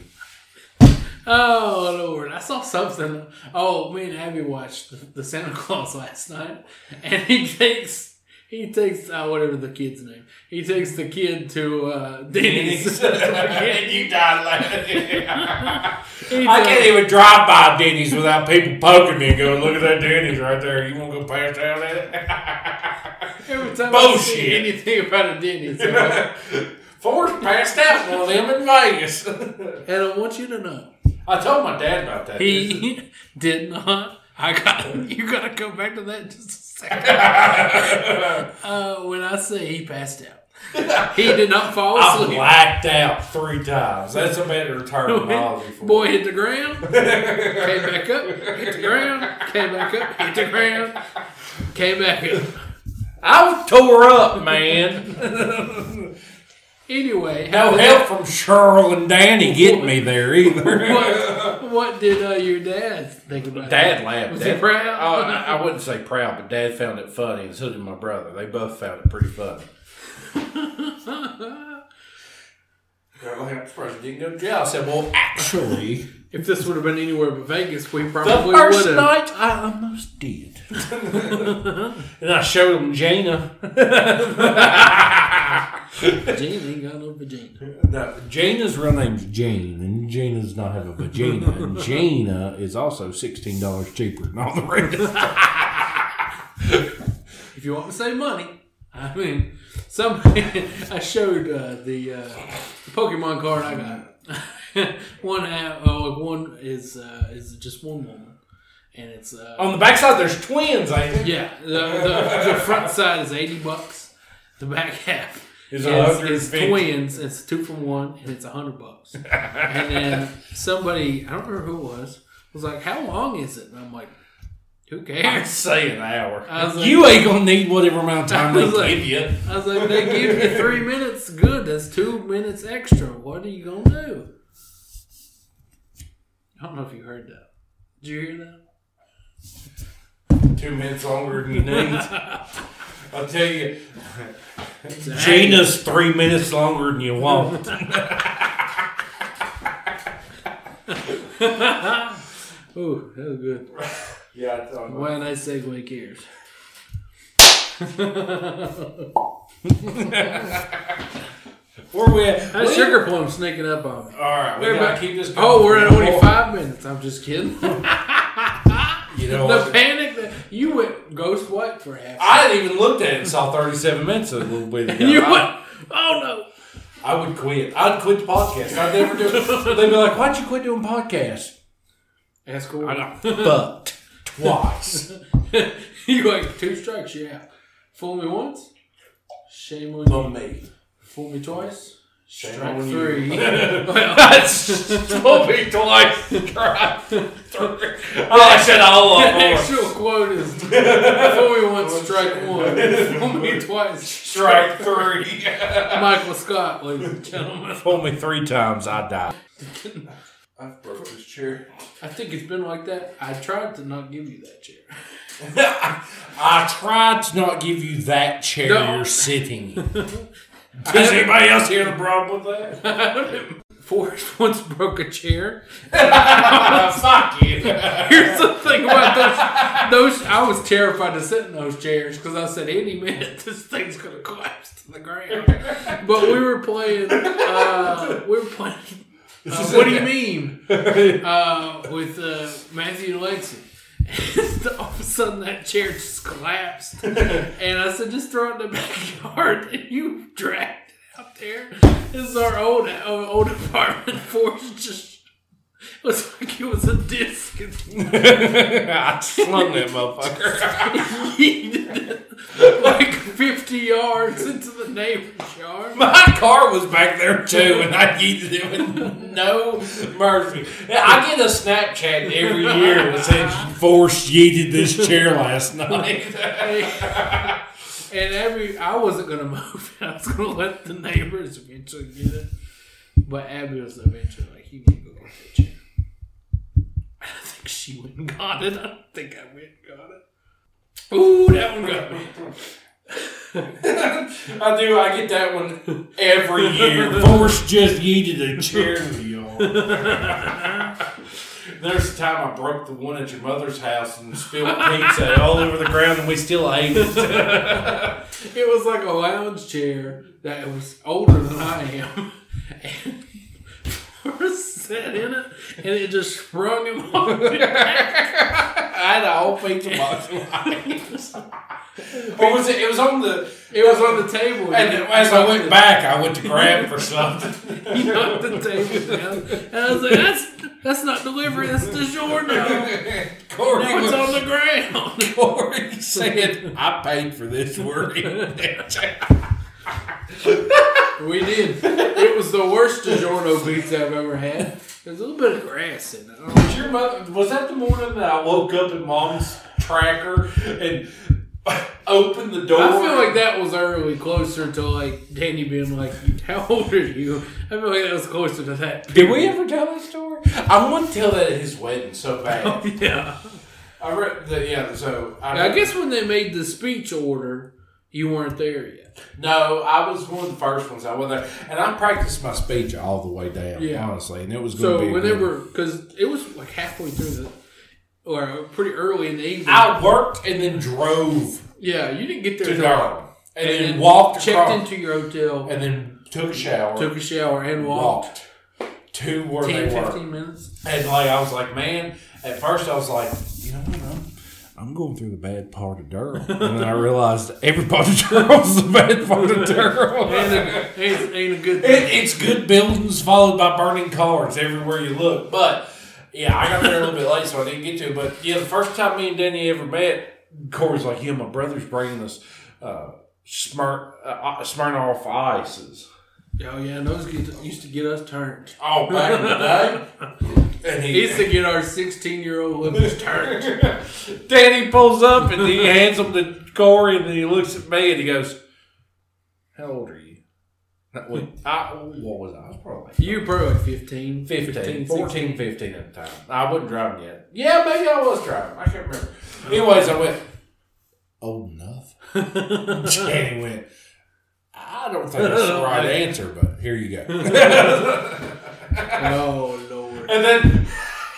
Oh Lord, I saw something. Oh, me and Abby watched the, the Santa Claus last night, and he takes he takes uh, whatever the kid's name. He takes the kid to uh, Denny's. and you died laughing. I can't even drive by Denny's without people poking me and going, look at that Denny's right there. You want to go pass out at it? Every time I see Bullshit. anything about a Denny's, I'm passed out one of them in Vegas. and I want you to know, I told my dad about that. he did not. I got you. Got to go back to that in just a second. Uh, when I say he passed out, he did not fall asleep. I blacked out three times. That's a better terminology for Boy it. hit the ground, came back up, hit the ground, came back up, hit the ground, came back up. I was tore up, man. Anyway, No how help from Cheryl and Danny getting me there either. what, what did uh, your dad think about Dad it? laughed. Was Dad, he proud? Oh, I, I wouldn't say proud, but Dad found it funny, and so did my brother. They both found it pretty funny. I'm surprised you didn't go to jail. I said, well, actually, If this would have been anywhere but Vegas, we the probably first would have. night I almost did. and I showed him Jana. Gene ain't got no vagina. No, Jana's real name's Jane, and Jane does not have a vagina. and Jana is also sixteen dollars cheaper than all the rest. If you want to save money, I mean, somebody I showed uh, the, uh, the Pokemon card I got. one half, oh, one is uh, is just one woman, and it's uh, On the backside, there's twins, there? yeah. The, the, the front side is eighty bucks. The back half Is twins. It's two for one, and it's a hundred bucks. and then somebody, I don't remember who it was, was like, "How long is it?" And I'm like, "Who I'd cares?" say an hour. Like- you ain't gonna need whatever amount of time they like- give you. I was like, they give you three minutes, good. That's two minutes extra. What are you gonna do? I don't know if you heard that. Did you hear that? Two minutes longer than you need. I'll tell you. Gina's three minutes longer than you want. Ooh, that was good. yeah, I thought Why did I segue gears? Where we at? That sugar plum sneaking up on me. All right, we We're gotta keep this. Going Oh, we're at only five minutes. I'm just kidding. You know the what? panic you went ghost white for half. I hadn't even looked at it and saw 37 minutes of a little bit ago. you I- went. Oh no. I would quit. I'd quit the podcast. I'd never do it. They'd be like, "Why'd you quit doing podcasts?" That's cool. I got fucked twice. you like two strikes, you're. Fool me once, shame on you. On me. Fool me twice, Shame strike three. That's told me twice. Try three. Oh, I said all the of them. actual quote is fool me once, strike one. Fool me twice, Strike three. Michael Scott, ladies and gentlemen. Fool me three times, I die. I've broke this chair. I think it's been like that. I tried to not give you that chair. I tried to not give you that chair No. you're sitting in. Does anybody else hear the problem with that? Forrest once broke a chair. Fuck you. Here's the thing about those. Those I was terrified to sit in those chairs because I said any minute this thing's gonna collapse to the ground. But we were playing. Uh, we were playing. Uh, what do you mean? Uh, with uh, Matthew and Lexi. All of a sudden that chair just collapsed. And I said, just throw it in the backyard. And you dragged it out there. This is our old old apartment. Force just it was like it was a disc. I slung that motherfucker. yeeted it like 50 yards into the neighbor's yard. My car was back there too, and I yeeted it with no mercy. I get a Snapchat every year that says "Force yeeted this chair last night." And every I wasn't gonna move. I was gonna let the neighbors eventually get it. But Abby was eventually like, "You need I think she went and got it. I don't think I went and got it. Ooh, that one got me. I do. I get that one every year. Force just yeeted a chair in the yard. There's a time I broke the one at your mother's house and spilled pizza all over the ground, and we still ate it. It was like a lounge chair that was older than I am. And Horace sat in it, and it just sprung him off. I had a whole pizza box of ice. or was it? It was on the. It was on the table. And as I went back, I went to grab for something. he knocked the table down, and I was like, "That's that's not delivery. That's DiGiorno. Corey, Now it's was- on the ground." Corey said, "I paid for this worry." We did. It was the worst DiGiorno pizza I've ever had. There's a little bit of grass in it. I don't know. Was your mother? Was that the morning that I woke up in mom's tracker and opened the door? I feel like that was early, closer to like Danny being like, "How old are you?" I feel like that was closer to that. Did we ever tell that story? I want to tell that at his wedding so bad. Oh, yeah. I read the yeah. So I, I guess when they made the speech order, you weren't there yet. no, I was one of the first ones. I was there, and I practiced my speech all the way down. Yeah. honestly, and it was going to So be. when good. because it was like halfway through the, or pretty early in the evening. I worked and then drove Yeah, you didn't get there to Durham, and, and then then walked checked across, into your hotel, and then took a shower, took a shower, and walked. walked to where 10, they were. 15 minutes. And like I was like, man, at first I was like, you know what, I'm, going through the bad part of Durham. And then I realized every part of Durham's the bad part of Durham. Ain't a, ain't, ain't a good It, it's good buildings followed by burning cars everywhere you look. But yeah, I got there a little bit late, so I didn't get to. it. But yeah, the first time me and Danny ever met, Corey's like, "Yeah, my brother's bringing us uh, smart, uh, Smirnoff ices." Oh yeah, and those get, used to get us turned. Oh, back in the day, and He he used to get our 16 year old limbs turned. Danny pulls up and he hands him to Corey, and then he looks at me and he goes, "How old are you?" Wait, I, what was I? I was probably You were probably like 15, 15, 14, 14, 15 at the time. I wasn't driving yet. Yeah, maybe I was driving. I can't remember. Anyways, I went, oh, old enough. Danny went, I don't think that's the right answer, but here you go. Oh lord. and then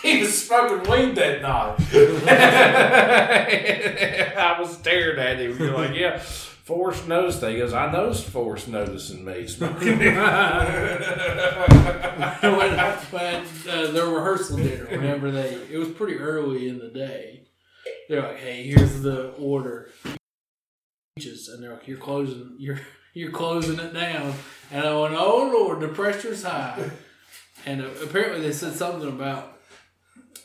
he was smoking weed that night. I was staring at him. You're like, yeah. Forrest noticed that. He goes, I noticed Forrest noticing me smoking. when, when uh, their rehearsal dinner, whenever they, it was pretty early in the day. They're like, "Hey, here's the order," and they're like, "You're closing, you're you're closing it down." And I went, "Oh Lord, the pressure's high." And uh, apparently, they said something about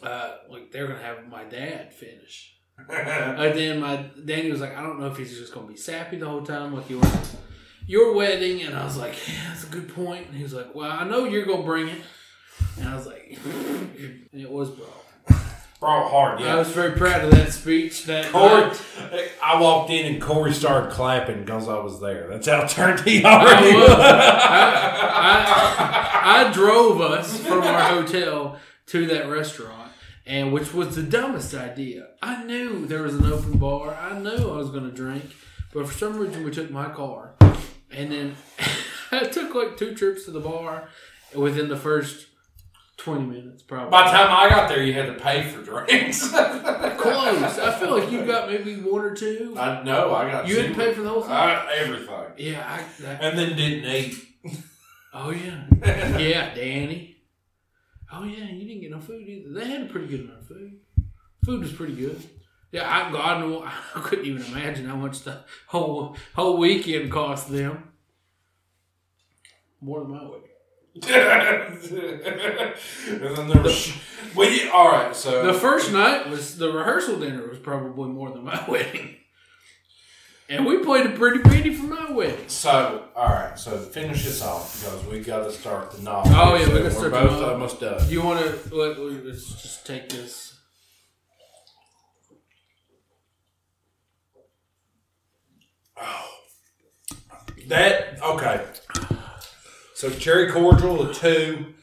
uh, like they're gonna have my dad finish. And then my Danny was like, I don't know if he's just gonna be sappy the whole time, like you your wedding. And I was like, yeah, that's a good point. And he was like, Well, I know you're gonna bring it. And I was like, and it was bro. Brought hard, yeah. I was very proud of that speech. That Corey, night. I walked in and Corey started clapping because I was there. That's how turned he I, already was. was. I, I, I drove us from our hotel to that restaurant, and which was the dumbest idea. I knew there was an open bar. I knew I was going to drink, but for some reason we took my car, and then I took like two trips to the bar within the first twenty minutes, probably. By the time I got there, you had to pay for drinks. Close. I feel like you got maybe one or two. I know, I got You had to pay for the whole thing. I, everything. yeah, I. That, And then didn't eat. Oh yeah, yeah, Danny. Oh yeah, you didn't get no food either. They had a pretty good amount of food. Food was pretty good. Yeah, I God know I couldn't even imagine how much the whole whole weekend cost them. More than my wedding. And then there was. Well, yeah, all right, so. The first night was the rehearsal dinner was probably more than my wedding. And we played a pretty penny for my wedding. So, all right. So, finish this off because we got to start the novel. Oh, yeah, we gotta We're start the both almost done. You want to let, let's just take this. That okay. So cherry cordial a two,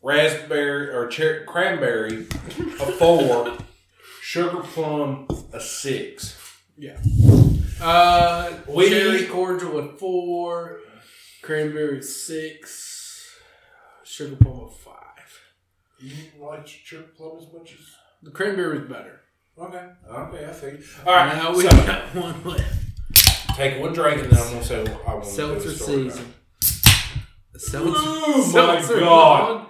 raspberry or cherry cranberry a four, sugar plum a six. Yeah. Uh, We- cherry cordial at four, cranberry six, sugar plum at five. You didn't like triple plum as much as. The cranberry was better. Okay. Okay, I see. All right. now we so got one left. take one drink and then I'm gonna say I want to Seltzer the story now. season. Seltzer. Oh my God.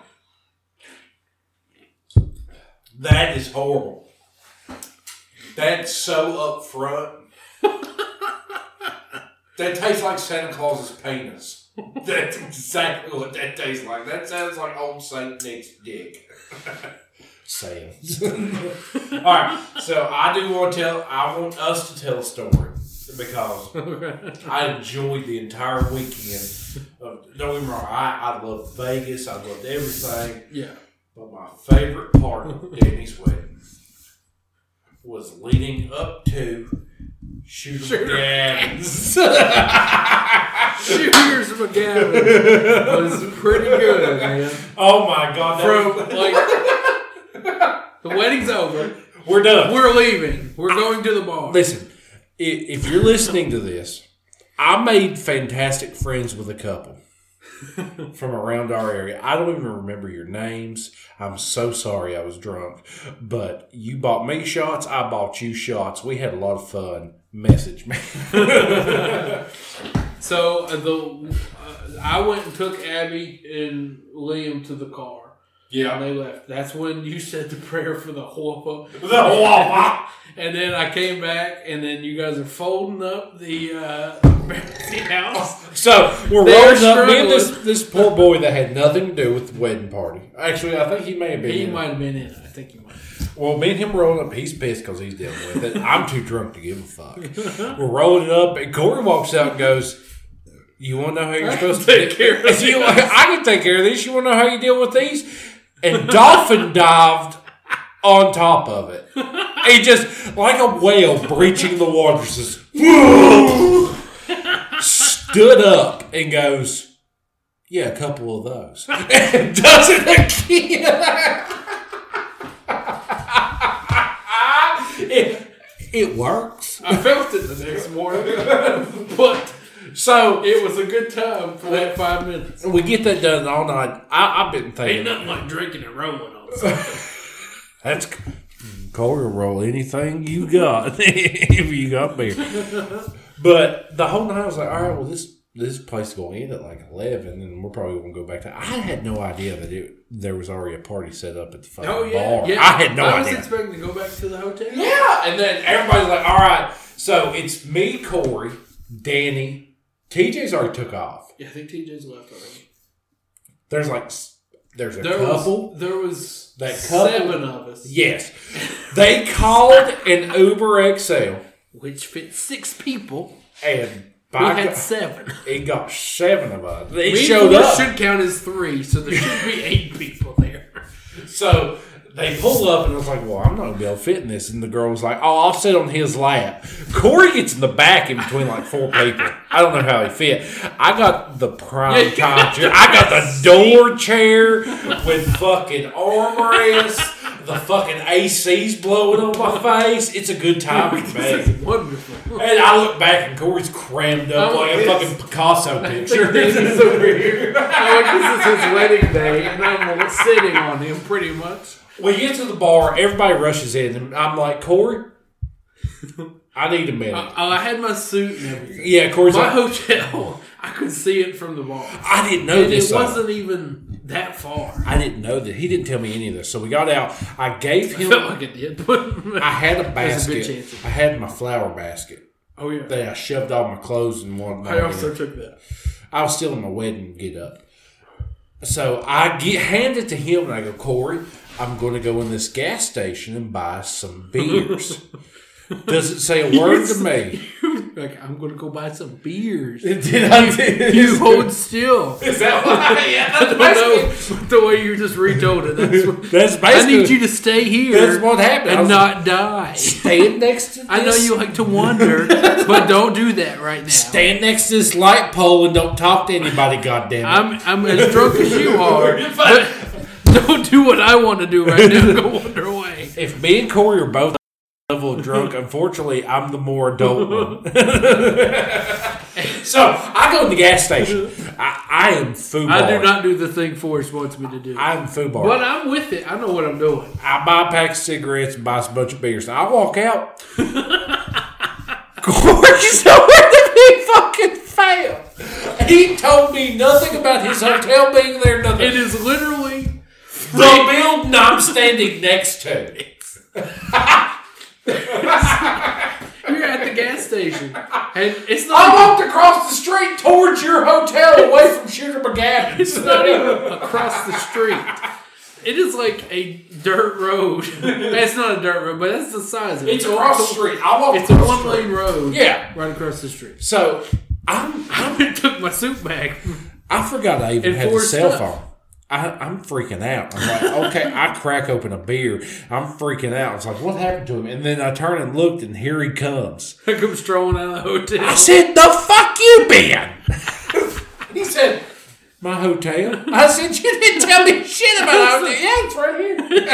That is horrible. That's so up front. that tastes like Santa Claus's penis. That's exactly what that tastes like. That sounds like old Saint Nick's dick. Sounds. All right, so I do want to tell. I want us to tell a story because I enjoyed the entire weekend. Of, don't get me wrong. I, I loved Vegas. I loved everything. yeah. But my favorite part of Danny's wedding was leading up to Shooter Shooter McGavins. Shooters McGavin was pretty good, man. oh my god! From was- like the wedding's over. we're done. We're leaving. We're going to the bar. Listen, if you're listening to this, I made fantastic friends with a couple from around our area. I don't even remember your names. I'm so sorry I was drunk. But you bought me shots, I bought you shots. We had a lot of fun. Message me. So uh, the uh, I went and took Abby and Liam to the car. Yeah. And they left. That's when you said the prayer for the whopper. The whopper. And then I came back, and then you guys are folding up the uh, the house. So we're They're rolling up. Me and this this poor boy that had nothing to do with the wedding party. Actually, I think he may have been. He in it. might have been in. it. I think he might. Well, me and him rolling up. He's pissed because he's dealing with it. I'm too drunk to give a fuck. We're rolling it up, and Corey walks out and goes, "You want to know how you're supposed to take care of you- I can take care of this. You want to know how you deal with these?" And Dolphin dived on top of it. He just like a whale breaching the water, just stood up and goes, "Yeah, a couple of those," and does it again. it, it works. I felt it the next morning, but So it was a good time for that five minutes. we get that done all night. I, I've been thinking. Ain't nothing like drinking and rolling on something. that's Corey will roll anything you got if you got beer. But the whole night I was like, all right, well this this place is going to end at like eleven, and we're probably going to go back to. I had no idea that it there was already a party set up at the fucking Oh yeah, bar. yeah. I had no idea. I was idea. expecting to go back to the hotel. Yeah, and then everybody's like, "All right." So it's me, Corey, Danny, TJ's already took off. Yeah, I think TJ's left already. There's like, there's a There couple. was there was That couple- seven of us, Yes, they called an Uber XL, which fit six people. and We had God, seven. it got seven of us. They Me showed up. should count as three, so there should be eight people there. So they pull up, and I was like, "Well, I'm not gonna be able to fit in this." And the girl was like, "Oh, I'll sit on his lap." Corey gets in the back in between like four people. I don't know how he fit. I got the prime time chair. I got the door chair with fucking armrests. The fucking AC's blowing on my face. It's a good time for me. is wonderful. And I look back, and Corey's crammed up Oh, like a yes. fucking Picasso picture. Danny's over here. I Like this is his wedding day, and I'm sitting on him pretty much. We get to the bar, everybody rushes in, and I'm like, Corey, I need a minute. I, oh, I had my suit and everything. yeah, Corey's My like, hotel, I could see it from the bar. I didn't know And this. it though. wasn't even that far. I didn't know that. He didn't tell me any of this. So we got out. I gave him. I felt like it did, I had a There's a good basket. I had my flower basket oh yeah, that I shoved all my clothes in one. I also took that. I was still in my wedding get up. So I get hand it to him and I go, Corey, I'm going to go in this gas station and buy some beers. Doesn't say a word to me. like I'm gonna go buy some beers. Did I? You hold still. Is that why? Yeah, I that's don't basically, know the way you just retold it. That's what, that's I need you to stay here That's what happened. And not die. stand next to. This, I know you like to wander, but don't do that right now. stand next to this light pole and don't talk to anybody. Goddamn it! I'm I'm as drunk as you are, but don't do what I want to do right now. Go wander away. if me and Corey are both level drunk. Unfortunately, I'm the more adult one. so I go to the gas station. I, I am foo I do not do the thing Forrest wants me to do. I'm FUBAR. but I'm with it. I know what I'm doing. I buy a pack of cigarettes and buy a bunch of beers. I walk out. Corey's nowhere to be fucking found. He told me nothing about his hotel being there. Nothing. It is literally. The building I'm standing next to. It. You're at the gas station, and it's not. I walked across the street towards your hotel, away from Shooter McGavin. It's not even across the street. It is like a dirt road. it's not a dirt road, but that's the size of it. It's across the street. I walked. It's a across one the street. lane road. Yeah. right across the street. So I'm, I'm I took my suit bag. I forgot I even And had a four cell stuff. phone. I, I'm freaking out. I'm like, okay, I crack open a beer. I'm freaking out. It's like, what happened to him? And then I turn and looked, and here he comes. I come strolling out of the hotel. I said, the fuck you been? he said, my hotel. I said, you didn't tell me shit about hotel. Yeah, it's right here.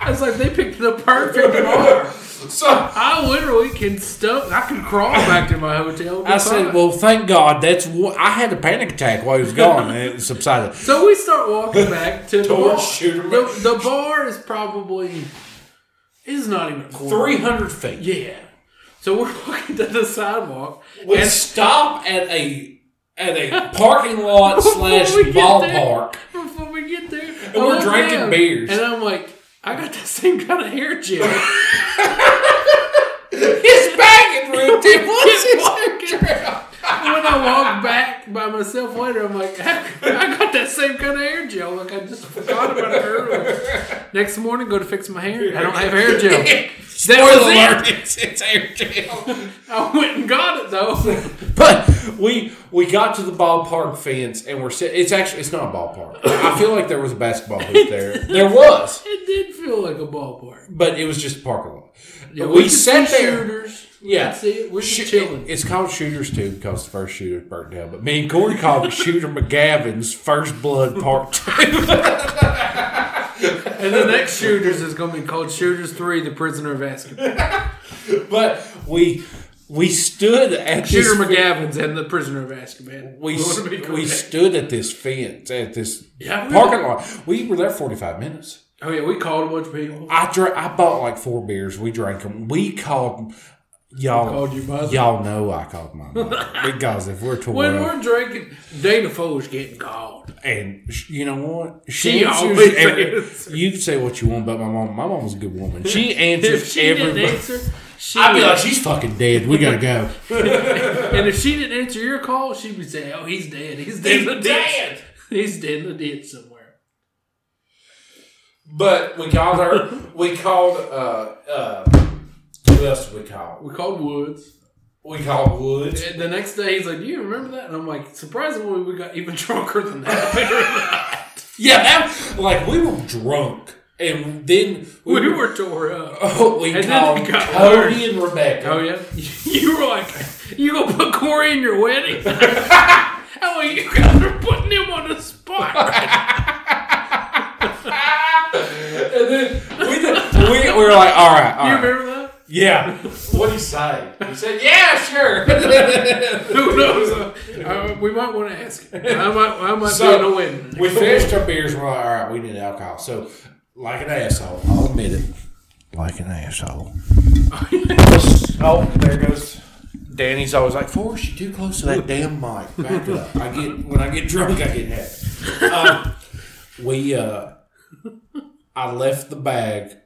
I was like, they picked the perfect bar. So I literally can stuff. I can crawl back to my hotel. and be I said, well, thank God. That's what I had a panic attack while he was gone, and it subsided. So we start walking back to the bar. The, the bar is probably is not even. Three hundred feet. Yeah. So we're walking to the sidewalk. We and stop at a at a parking lot slash ballpark. before we get there, and we're drinking beers. and I'm like, I got the same kind of hair gel. His bagging room did what's his when I walk back by myself later, I'm like, I got that same kind of hair gel. Like I just forgot about it earlier. Next morning, go to fix my hair. I don't have hair gel. That was it. It's, it's air gel. I went and got it though. But we we got to the ballpark fence and we're sitting. It's actually it's not a ballpark. I feel like there was a basketball hoop there. There was, It did feel like a ballpark. but it was just a parking lot. Yeah, we could sat there. Shooters. Yeah. That's it. We're just chilling. It's called Shooters Two because the first shooter burnt down. But me and Corey called it Shooter McGavin's First Blood Part Two. And the next shooters is going to be called Shooters Three: The Prisoner of Azkaban. But we we stood at Shooter this McGavin's and the Prisoner of Azkaban. We, want to be we stood at this fence at this Yeah, we parking lot. We were there forty five minutes. Oh yeah, we called a bunch of people. I. I bought like four beers. We drank them. We called y'all. Called you mother. Y'all know I called my mother because if we're When twelve, we're drinking, Dana Foe's getting called. and sh- you know what, She answers always every- says. You can say what you want about my mom. My mom was a good woman. She answers If she didn't everybody. answer, she I'd be like, she's fucking dead. We gotta go. and if she didn't answer your call, she'd be saying, "Oh, he's dead. He's dead. in the He's ditch. dead." He's dead in the ditch somewhere." But we called her. We called. Uh, uh, who else did we call? We called Woods. We called Woods. And the next day, he's like, "Do you remember that?" And I'm like, "Surprisingly, we got even drunker than that." Yeah, that like we were drunk, and then we, we were. were tore up. Oh, we And called it got Cody and Rebecca. Oh yeah, you were like, "You gonna put Corey in your wedding?" oh, you guys are putting him on the spot. Right? And then we, we we were like, all right, all you right. remember that? Yeah. What did he say? He said, yeah, sure. Who knows? Uh, we might want to ask. I might. I might So, be in a wedding. we finished our beers. We're like, all right, we need alcohol. So, like an asshole, I'll admit it. Like an asshole. oh, there goes. Danny's always like, Forrest, you're too close to that damn mic. Back it up. I get when I get drunk, I get happy. Um, we, uh, I left the bag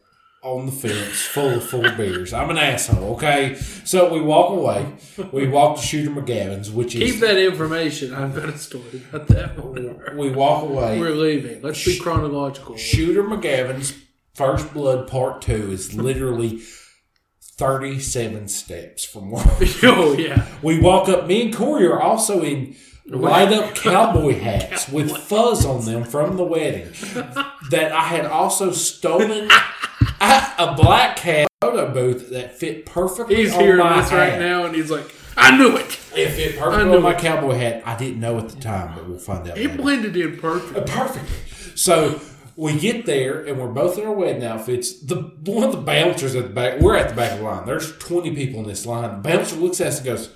on the fence full of full beers. I'm an asshole, okay? So we walk away. We walk to Shooter McGavin's, which is Keep that information. I've got a story about that one. we walk away. We're leaving. Let's be chronological. Shooter McGavin's First Blood Part Two is literally thirty-seven steps from where Oh yeah. we walk up. Me and Corey are also in light up cowboy hats with fuzz on them from the wedding that I had also stolen a, black hat photo booth that fit perfectly He's on hearing my this hat. right now, and he's like, "I knew it. It fit perfectly on my it. cowboy hat. I didn't know at the time, but we'll find out. It later. blended in perfect." Uh, perfectly. So We get there and we're both in our wedding outfits. The one of the bouncers at the back, we're at the back of the line. There's 20 people in this line. The bouncer looks at us and goes,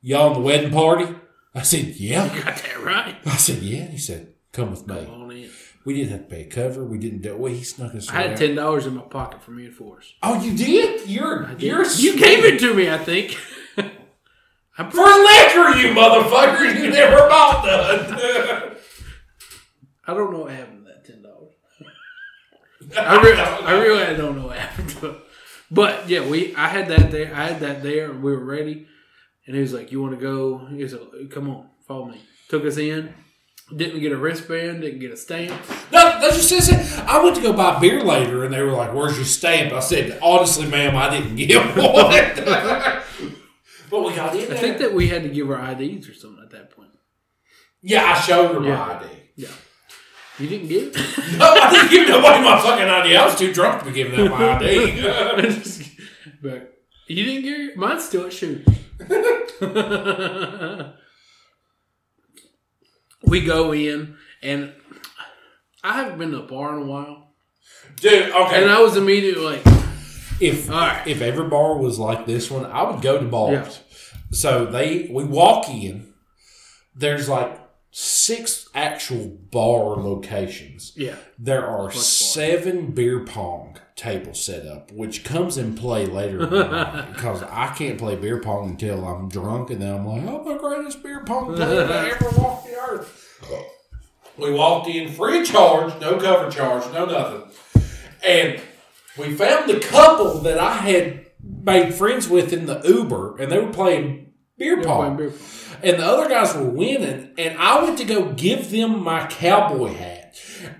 Y'all in the wedding party? I said, Yeah. You got that right. I said, Yeah. He said, Come with me. On in. We didn't have to pay a cover. We didn't do well, he snuck us I had ten dollars in my pocket for me and Forrest. Oh, you did? You're you're You gave it to me, I think. I'm for liquor, you motherfucker. You never bought none. I don't know what happened to that ten dollars. I really, I really don't know what happened to it. But yeah, we I had that there. I had that there. We were ready, and he was like, "You want to go?" He like, "Come on, follow me." Took us in. Didn't get a wristband. Didn't get a stamp. No, that's just it. I went to go buy beer later, and they were like, "Where's your stamp?" I said, "Honestly, ma'am, I didn't get one." but we got in I think that we had to give our IDs or something at that point. yeah, I showed her my Yeah. ID. Yeah, you didn't get it. No, I didn't give nobody my fucking ID. I was too drunk to be giving them my ID. but you didn't get mine's still at shoot. we go in, and I haven't been to a bar in a while, Dude, okay. and I was immediately like, if All right. if every bar was like this one, I would go to bars. Yeah. So they we walk in. There's like six actual bar locations. yeah, There are seven beer pong tables set up, which comes in play later in the night because I can't play beer pong until I'm drunk, and then I'm like, "I'm the greatest beer pong player that ever walked the earth." We walked in free of charge, no cover charge, no nothing, and we found the couple that I had made friends with in the Uber, and they were playing beer pong playing beer pong. and the other guys were winning, and I went to go give them my cowboy hat,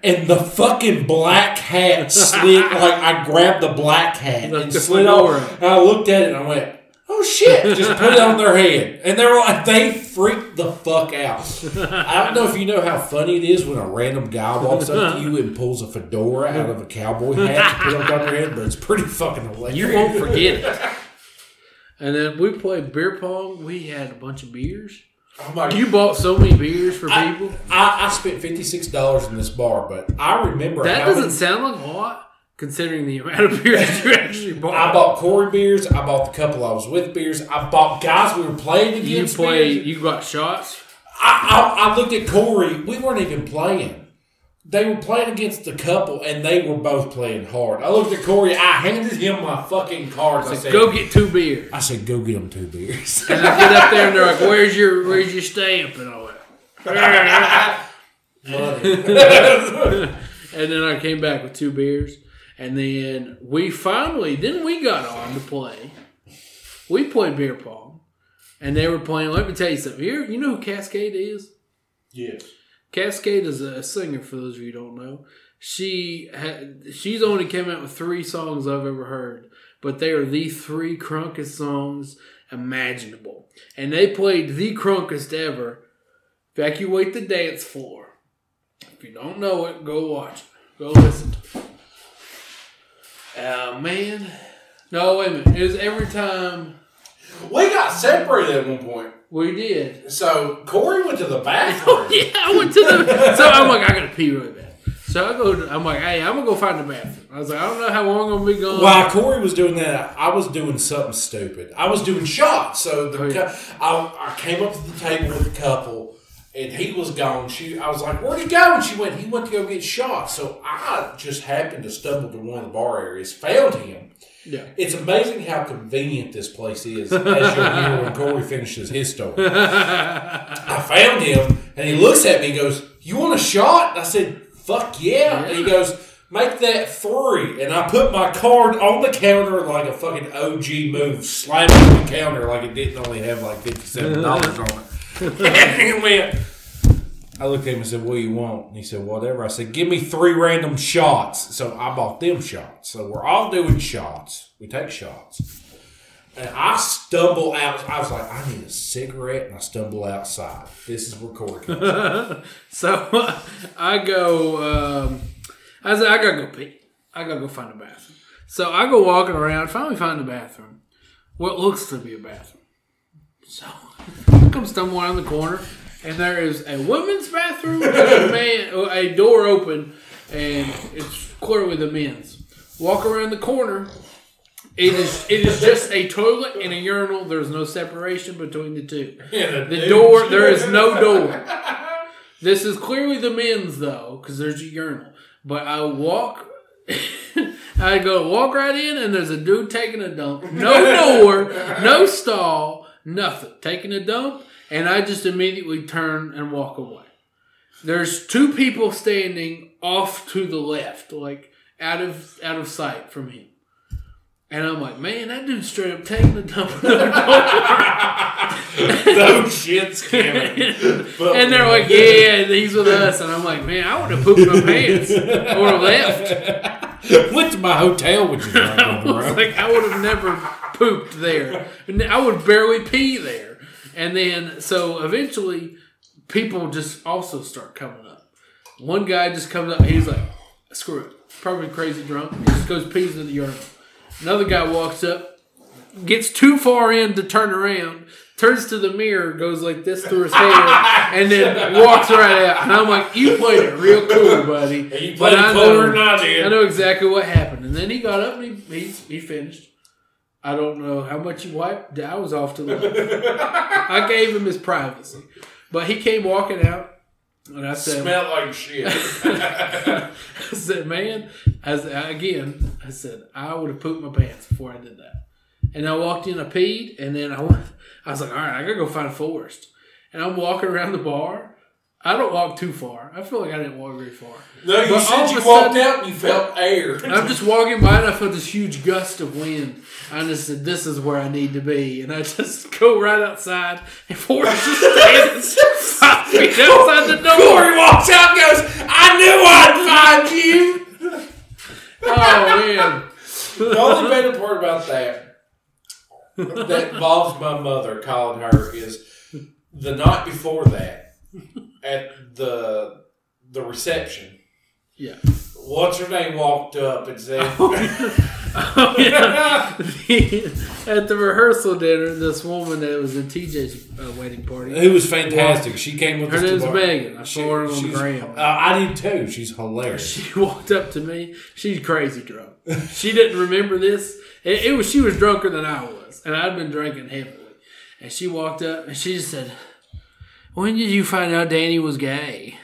and the fucking black hat slid like I grabbed the black hat and slid off. And I looked at it and I went, "Oh shit!" Just put it on their head, and they were like, they freaked the fuck out. I don't know if you know how funny it is when a random guy walks up to you and pulls a fedora out of a cowboy hat to put it on their head, but it's pretty fucking hilarious. You won't forget it. And then we played beer pong. We had a bunch of beers. Oh You bought so many beers for I, people. I, I spent fifty six dollars in this bar, but I remember That doesn't sound like a lot, considering the amount of beers you actually bought. I bought Corey beers. I bought the couple I was with beers. I bought guys we were playing You against. play. beers. You got shots. I, I, I looked at Corey. We weren't even playing. They were playing against the couple, and they were both playing hard. I looked at Corey. I handed him my fucking cards. I said, Go get two beers. I said, go get them two beers. And I get up there and they're like, "Where's your Where's your stamp?" And I went. and then I came back with two beers, and then we finally then we got on to play. We played beer pong, and they were playing. Let me tell you something. Here, you know who Cascada is? yes. Cascada is a singer. For those of you who don't know, she had she's only came out with three songs I've ever heard, but they are the three crunkest songs imaginable, and they played the crunkest ever. Evacuate the dance floor. If you don't know it, go watch it. Go listen. Oh man. No, wait a minute. It was every time We got separated at one point. we did. So Corey went to the oh, bathroom. Yeah, I went to the. so I'm like, I gotta pee really bad. So I go. To, I'm like, hey, I'm gonna go find the bathroom. I was like, I don't know how long I'm gonna be gone. While Corey was doing that, I was doing something stupid. I was doing shots. So the Oh, yeah. I, I came up to the table with a couple, and he was gone. She, I was like, "Where'd he go?" And she went, "He went to go get shots." So I just happened to stumble to one of the bar areas, found him. Yeah. It's amazing how convenient this place is, as you'll hear when Corey finishes his story. I found him, and he looks at me and goes, You want a shot? And I said, Fuck yeah. And he goes, Make that three. And I put my card on the counter like a fucking OG move, slamming the counter like it didn't only have like $57 on it. and he went, I looked at him and said, What do you want? And he said, Whatever. I said, Give me three random shots. So I bought them shots. So we're all doing shots. We take shots. And I stumble out. I was like, I need a cigarette. And I stumble outside. This is where comes. So I go. Um, I said, I gotta go pee. I gotta go find a bathroom. So I go walking around. Finally, find a bathroom. What looks to be a bathroom. So I come stumbling around the corner, and there is a women's bathroom and a man, oh, a door open, and it's clearly the men's. Walk around the corner. It is it is just a toilet and a urinal. There's no separation between the two. The door there is no door. This is clearly the men's though, because there's a urinal. But I walk, I go walk right in, and there's a dude taking a dump. No door, no stall, nothing. Taking a dump, and I just immediately turn and walk away. There's two people standing off to the left, like out of out of sight from him. And I'm like, man, that dude's straight up taking the dump. in the door." Those shit's coming. and they're like, yeah, he's with us. And I'm like, man, I would have pooped my pants or left. Went to my hotel with you, I was like, I would have never pooped there. I would barely pee there. And then, so eventually, people just also start coming up. One guy just comes up, he's like, screw it. Probably crazy drunk. He just goes pees in the urinal. Another guy walks up, gets too far in to turn around, turns to the mirror, goes like this through his hair, and then walks right out. And I'm like, you played it real cool, buddy. You But played I know- I. I know exactly what happened. And then he got up and he, he, he finished. I don't know how much he wiped. I was off to the I gave him his privacy. But he came walking out, and I said, "Smell like shit. I said, man, as again, I said I would have pooped my pants before I did that. And I walked in, I peed, and then I went, I was like, all right, I gotta go find Forrest. And I'm walking around the bar. I don't walk too far. I feel like I didn't walk very far. No, you But said you walked sudden- out and you felt air. I'm just walking by and I felt this huge gust of wind. I just said, this is where I need to be. And I just go right outside and Forrest just stands five feet outside the door. Corey walks out and goes, I knew I'd find you. Oh, man. The only better part about that that involves my mother calling her is the night before that at the the reception. Yeah. What's her name walked up and said, Oh, yeah. At the rehearsal dinner, this woman that was at TJ's uh, wedding party, It was fantastic. She came with her name's Megan. I She- saw her on Graham. Uh, I did too. She's hilarious. She walked up to me. She's crazy drunk. She didn't remember this. It, it was she was drunker than I was, and I'd been drinking heavily. And she walked up and she just said, "When did you find out Danny was gay?"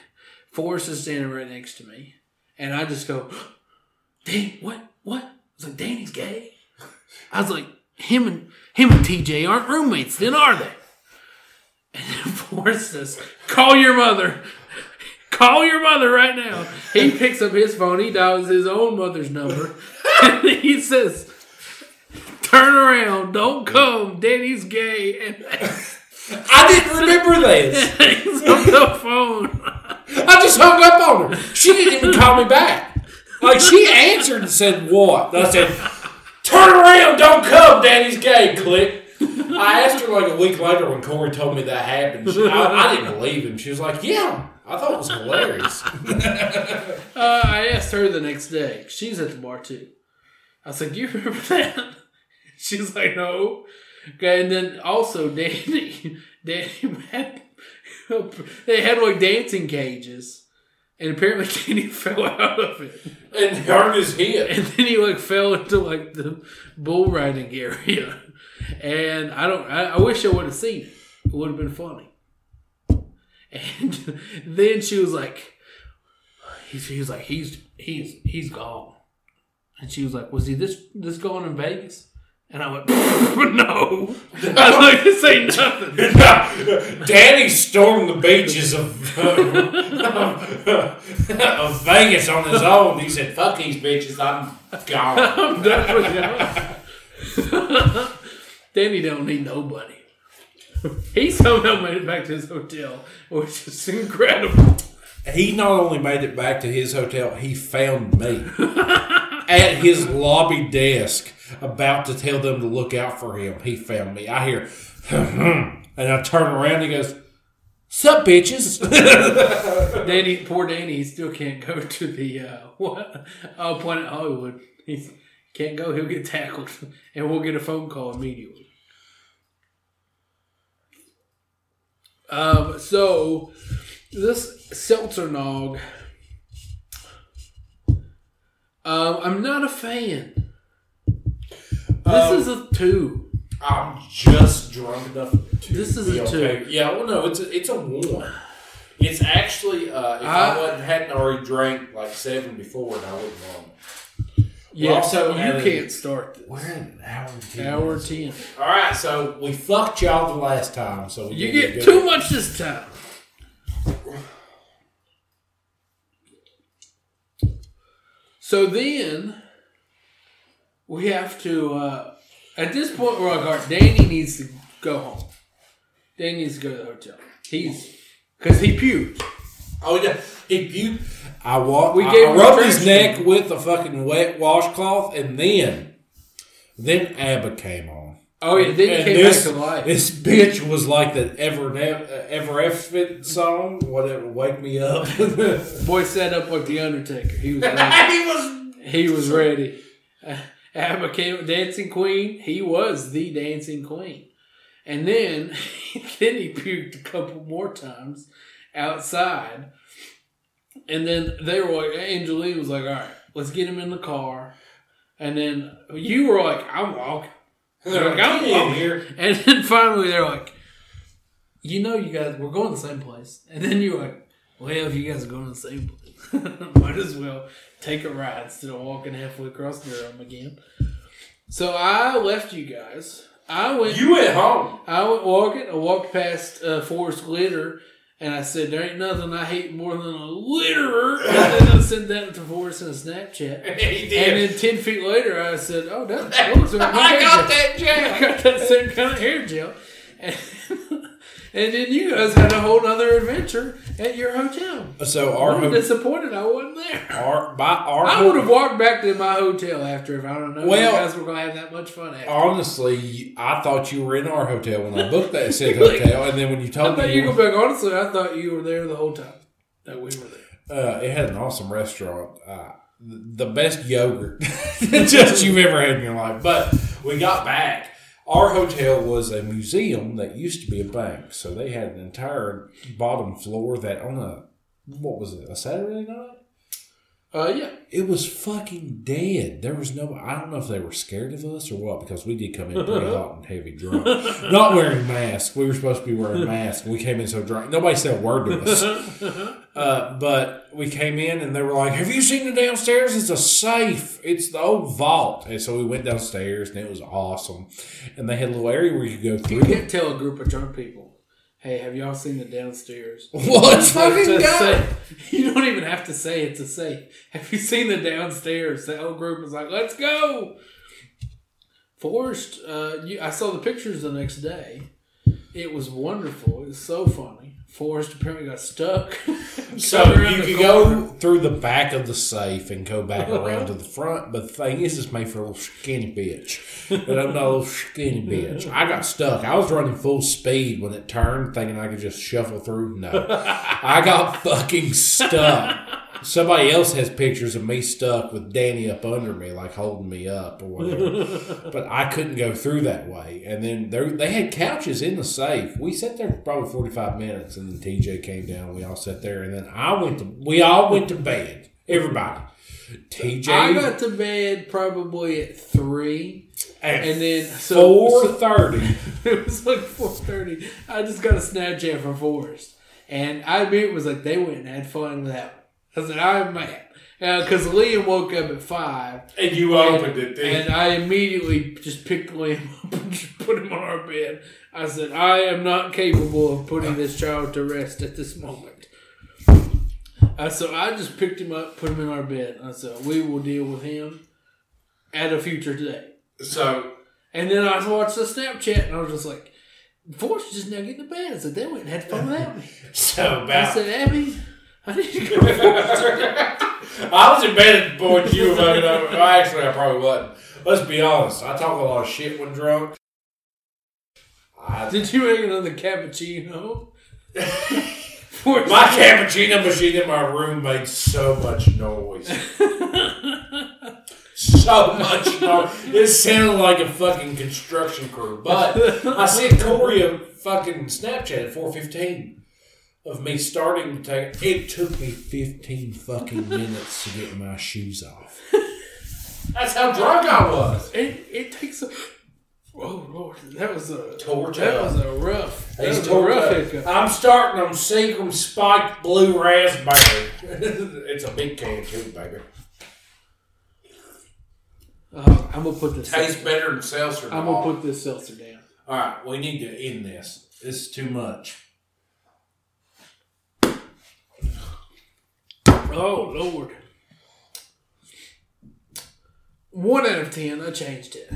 Forrest is standing right next to me, and I just go, "Dan, what? What?" I was like, "Danny's gay." I was like, "Him and him and TJ aren't roommates, then are they?" And then Forrest says, "Call your mother." Call your mother right now. He picks up his phone. He dials his own mother's number. And he says, Turn around. Don't come. Danny's gay. And I didn't remember this. hangs up the phone. I just hung up on her. She didn't even call me back. Like she answered and said, "What?" I said, "Turn around, don't come, Daddy's gay." Click. I asked her like a week later when Corey told me that happened. She, I, I didn't believe him. She was like, "Yeah." I thought it was hilarious. Uh, I asked her the next day. She's at the bar too. I said, "You remember that?" She's like, "No." Okay, and then also Danny, Danny had they had like dancing cages, and apparently Danny fell out of it. and hurt his head. and then he like fell into like the bull riding area, and I don't. I, I wish I would have seen it. It would have been funny. And then she was like, he, he was like, he's he's he's gone, and she was like, was he this this gone in Vegas? And I went, no. I was like, to say nothing. Danny stormed the beaches of, of Vegas on his own. He said, "Fuck these bitches, I'm gone." I'm done with y'all. Danny don't need nobody. He somehow made it back to his hotel, which is incredible. He not only made it back to his hotel, he found me at his lobby desk, about to tell them to look out for him. He found me. I hear, and I turn around. and He goes, "Sup, bitches?" Danny, poor Danny, he still can't go to the uh, what? Planet Hollywood. He can't go. He'll get tackled, and we'll get a phone call immediately. Um, so this seltzer nog Um, I'm not a fan. This Um, is a two. I'm just drunk enough. To This is be a okay. Yeah, well, no, it's a, it's a one. It's actually uh, if I, I- wasn't hadn't already drank like seven before, and I wouldn't want. it. Yeah, also you added- can't start this. We're at an hour and ten. Hour minutes. ten. All right, so we fucked y'all the last time, so we You get too much this time. So then we have to. Uh, at this point, we're like, all right, Danny needs to go home. Danny needs to go to the hotel. He's because he puked. Oh yeah, if you, I walk. We gave I, him rubbed his neck with a fucking wet washcloth, and then, then ABBA came on. Oh yeah, then he came this, back to life. This bitch was like the ever ever F song, whatever. Wake me up. Boy sat up like the Undertaker. He was ready. was. he was ready. Uh, Abba came dancing queen. He was the dancing queen. And then then he puked a couple more times outside. And then they were like Angeline was like, all right, let's get him in the car. And then you were like, I'm walking. They're like, I'm "Get in here. And then finally they're like, you know, you guys, we're going to the same place. And then you're like, well, if you guys are going to the same place, might as well take a ride instead of walking halfway across Durham again. So I left you guys. I went. You went home. I went walking. I walked past uh, Forest Glitter, and I said, "There ain't nothing I hate more than a litterer." and then I sent that to Forrest in a Snapchat. And then ten feet later, I said, "Oh, that, that like my I got gel." that I got that same kind of hair gel. And, and then you guys had a whole other adventure at your hotel. So our I'm ho- disappointed I wasn't there. our by our I would have walked back to my hotel after if I don't know Well- you guys were going to have that much fun after. Honestly, I thought you were in our hotel when I booked that said hotel, and then when you I told thought me you go back. Honestly, I thought you were there the whole time that we were there. Uh, it had an awesome restaurant. Uh, the best yogurt just you've ever had in your life. But we got back. Our hotel was a museum that used to be a bank, so they had an entire bottom floor that on a what was it a Saturday night? Uh, yeah. It was fucking dead. There was no. I don't know if they were scared of us or what because we did come in pretty hot and heavy drunk, not wearing masks. We were supposed to be wearing masks. We came in so drunk. Nobody said a word to us. Uh, but we came in and they were like, "Have you seen the downstairs? It's a safe. It's the old vault." And so we went downstairs and it was awesome. And they had a little area where you could go through. You can't tell a group of drunk people, hey, have y'all seen the downstairs? It's fucking say- You don't even have to say it's a safe. Have you seen the downstairs? The whole group was like, let's go. Forrest, uh, you, I saw the pictures the next day. It was wonderful. It was so funny. Forrest apparently got stuck. So you could go through the back of the safe and go back around to the front. But the thing is, it's made for a little skinny bitch. And I'm not a little skinny bitch. I got stuck. I was running full speed when it turned, thinking I could just shuffle through. No, I got fucking stuck. Somebody else has pictures of me stuck with Danny up under me, like holding me up or whatever. but I couldn't go through that way. And then there, they had couches in the safe. We sat there for probably 45 minutes, and then TJ came down. We all sat there, and then I went to, we all went to bed. Everybody. TJ. I got to bed probably at three, at and then so, four so- it was like four thirty. I just got a Snapchat from Forrest, and I admit it was like they went and had fun with that. I said I'm mad because Liam woke up at five, and you and, and I immediately just picked Liam up and just put him on our bed. I said I am not capable of putting this child to rest at this moment. Uh, so I just picked him up, put him in our bed. I said we will deal with him at a future day. so And then I watched the Snapchat and I was just like, Forrest just now getting to bed. I said, they went and had fun without me. so I said, Abby, I need to go. I was in bed at you were fucking up. Well, actually, I probably wasn't. Let's be honest. I talk a lot of shit when drunk. I, Did you make another cappuccino? My cappuccino machine in my room made so much noise. so much noise. It sounded like a fucking construction crew. But I sent Corey a fucking Snapchat at 415 of me starting to take It took me 15 fucking minutes to get my shoes off. That's how drunk I was. It it takes a. Oh lord, that was a torture. That was a rough. That He's was a rough hiccup. I'm starting them Seagram spiked blue raspberry. it's a big can too, baby. Uh, I'm gonna put this. Tastes better than seltzer. I'm gonna put this seltzer down. All right, we need to end this. This is too much. Oh lord. One out of ten. I changed it.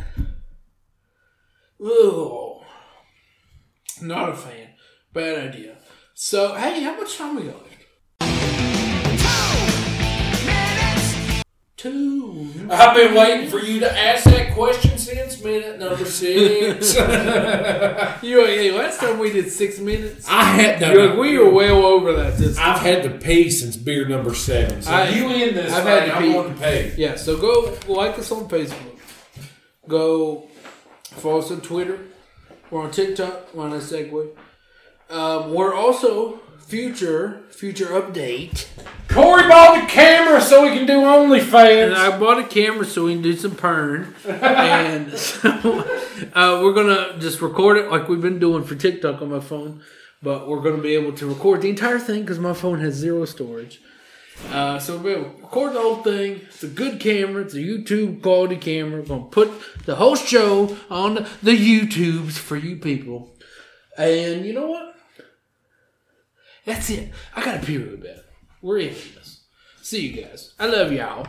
Oh, not a fan. Bad idea. So hey, how much time we got left? Two. I've been waiting for you to ask that question since minute number six. You hey, last time we did six minutes. I had no, You're like, we were well over that this. I've had to pee since beer number seven. So I- you in this I've thing, had to I'm pee. going to pee. Yeah, so go like us on Facebook. Go follow us on Twitter. We're on TikTok. We're on a segue. Um, we're also future future update. Corey bought the camera so we can do OnlyFans. And I bought a camera so we can do some pern. and so uh, we're gonna just record it like we've been doing for TikTok on my phone. But we're gonna be able to record the entire thing because my phone has zero storage. Uh, so we'll be able to record the whole thing. It's a good camera. It's a YouTube quality camera. We're gonna put the whole show on the YouTubes for you people. And you know what? That's it. I gotta pee really bad. We're in this. See you guys. I love y'all.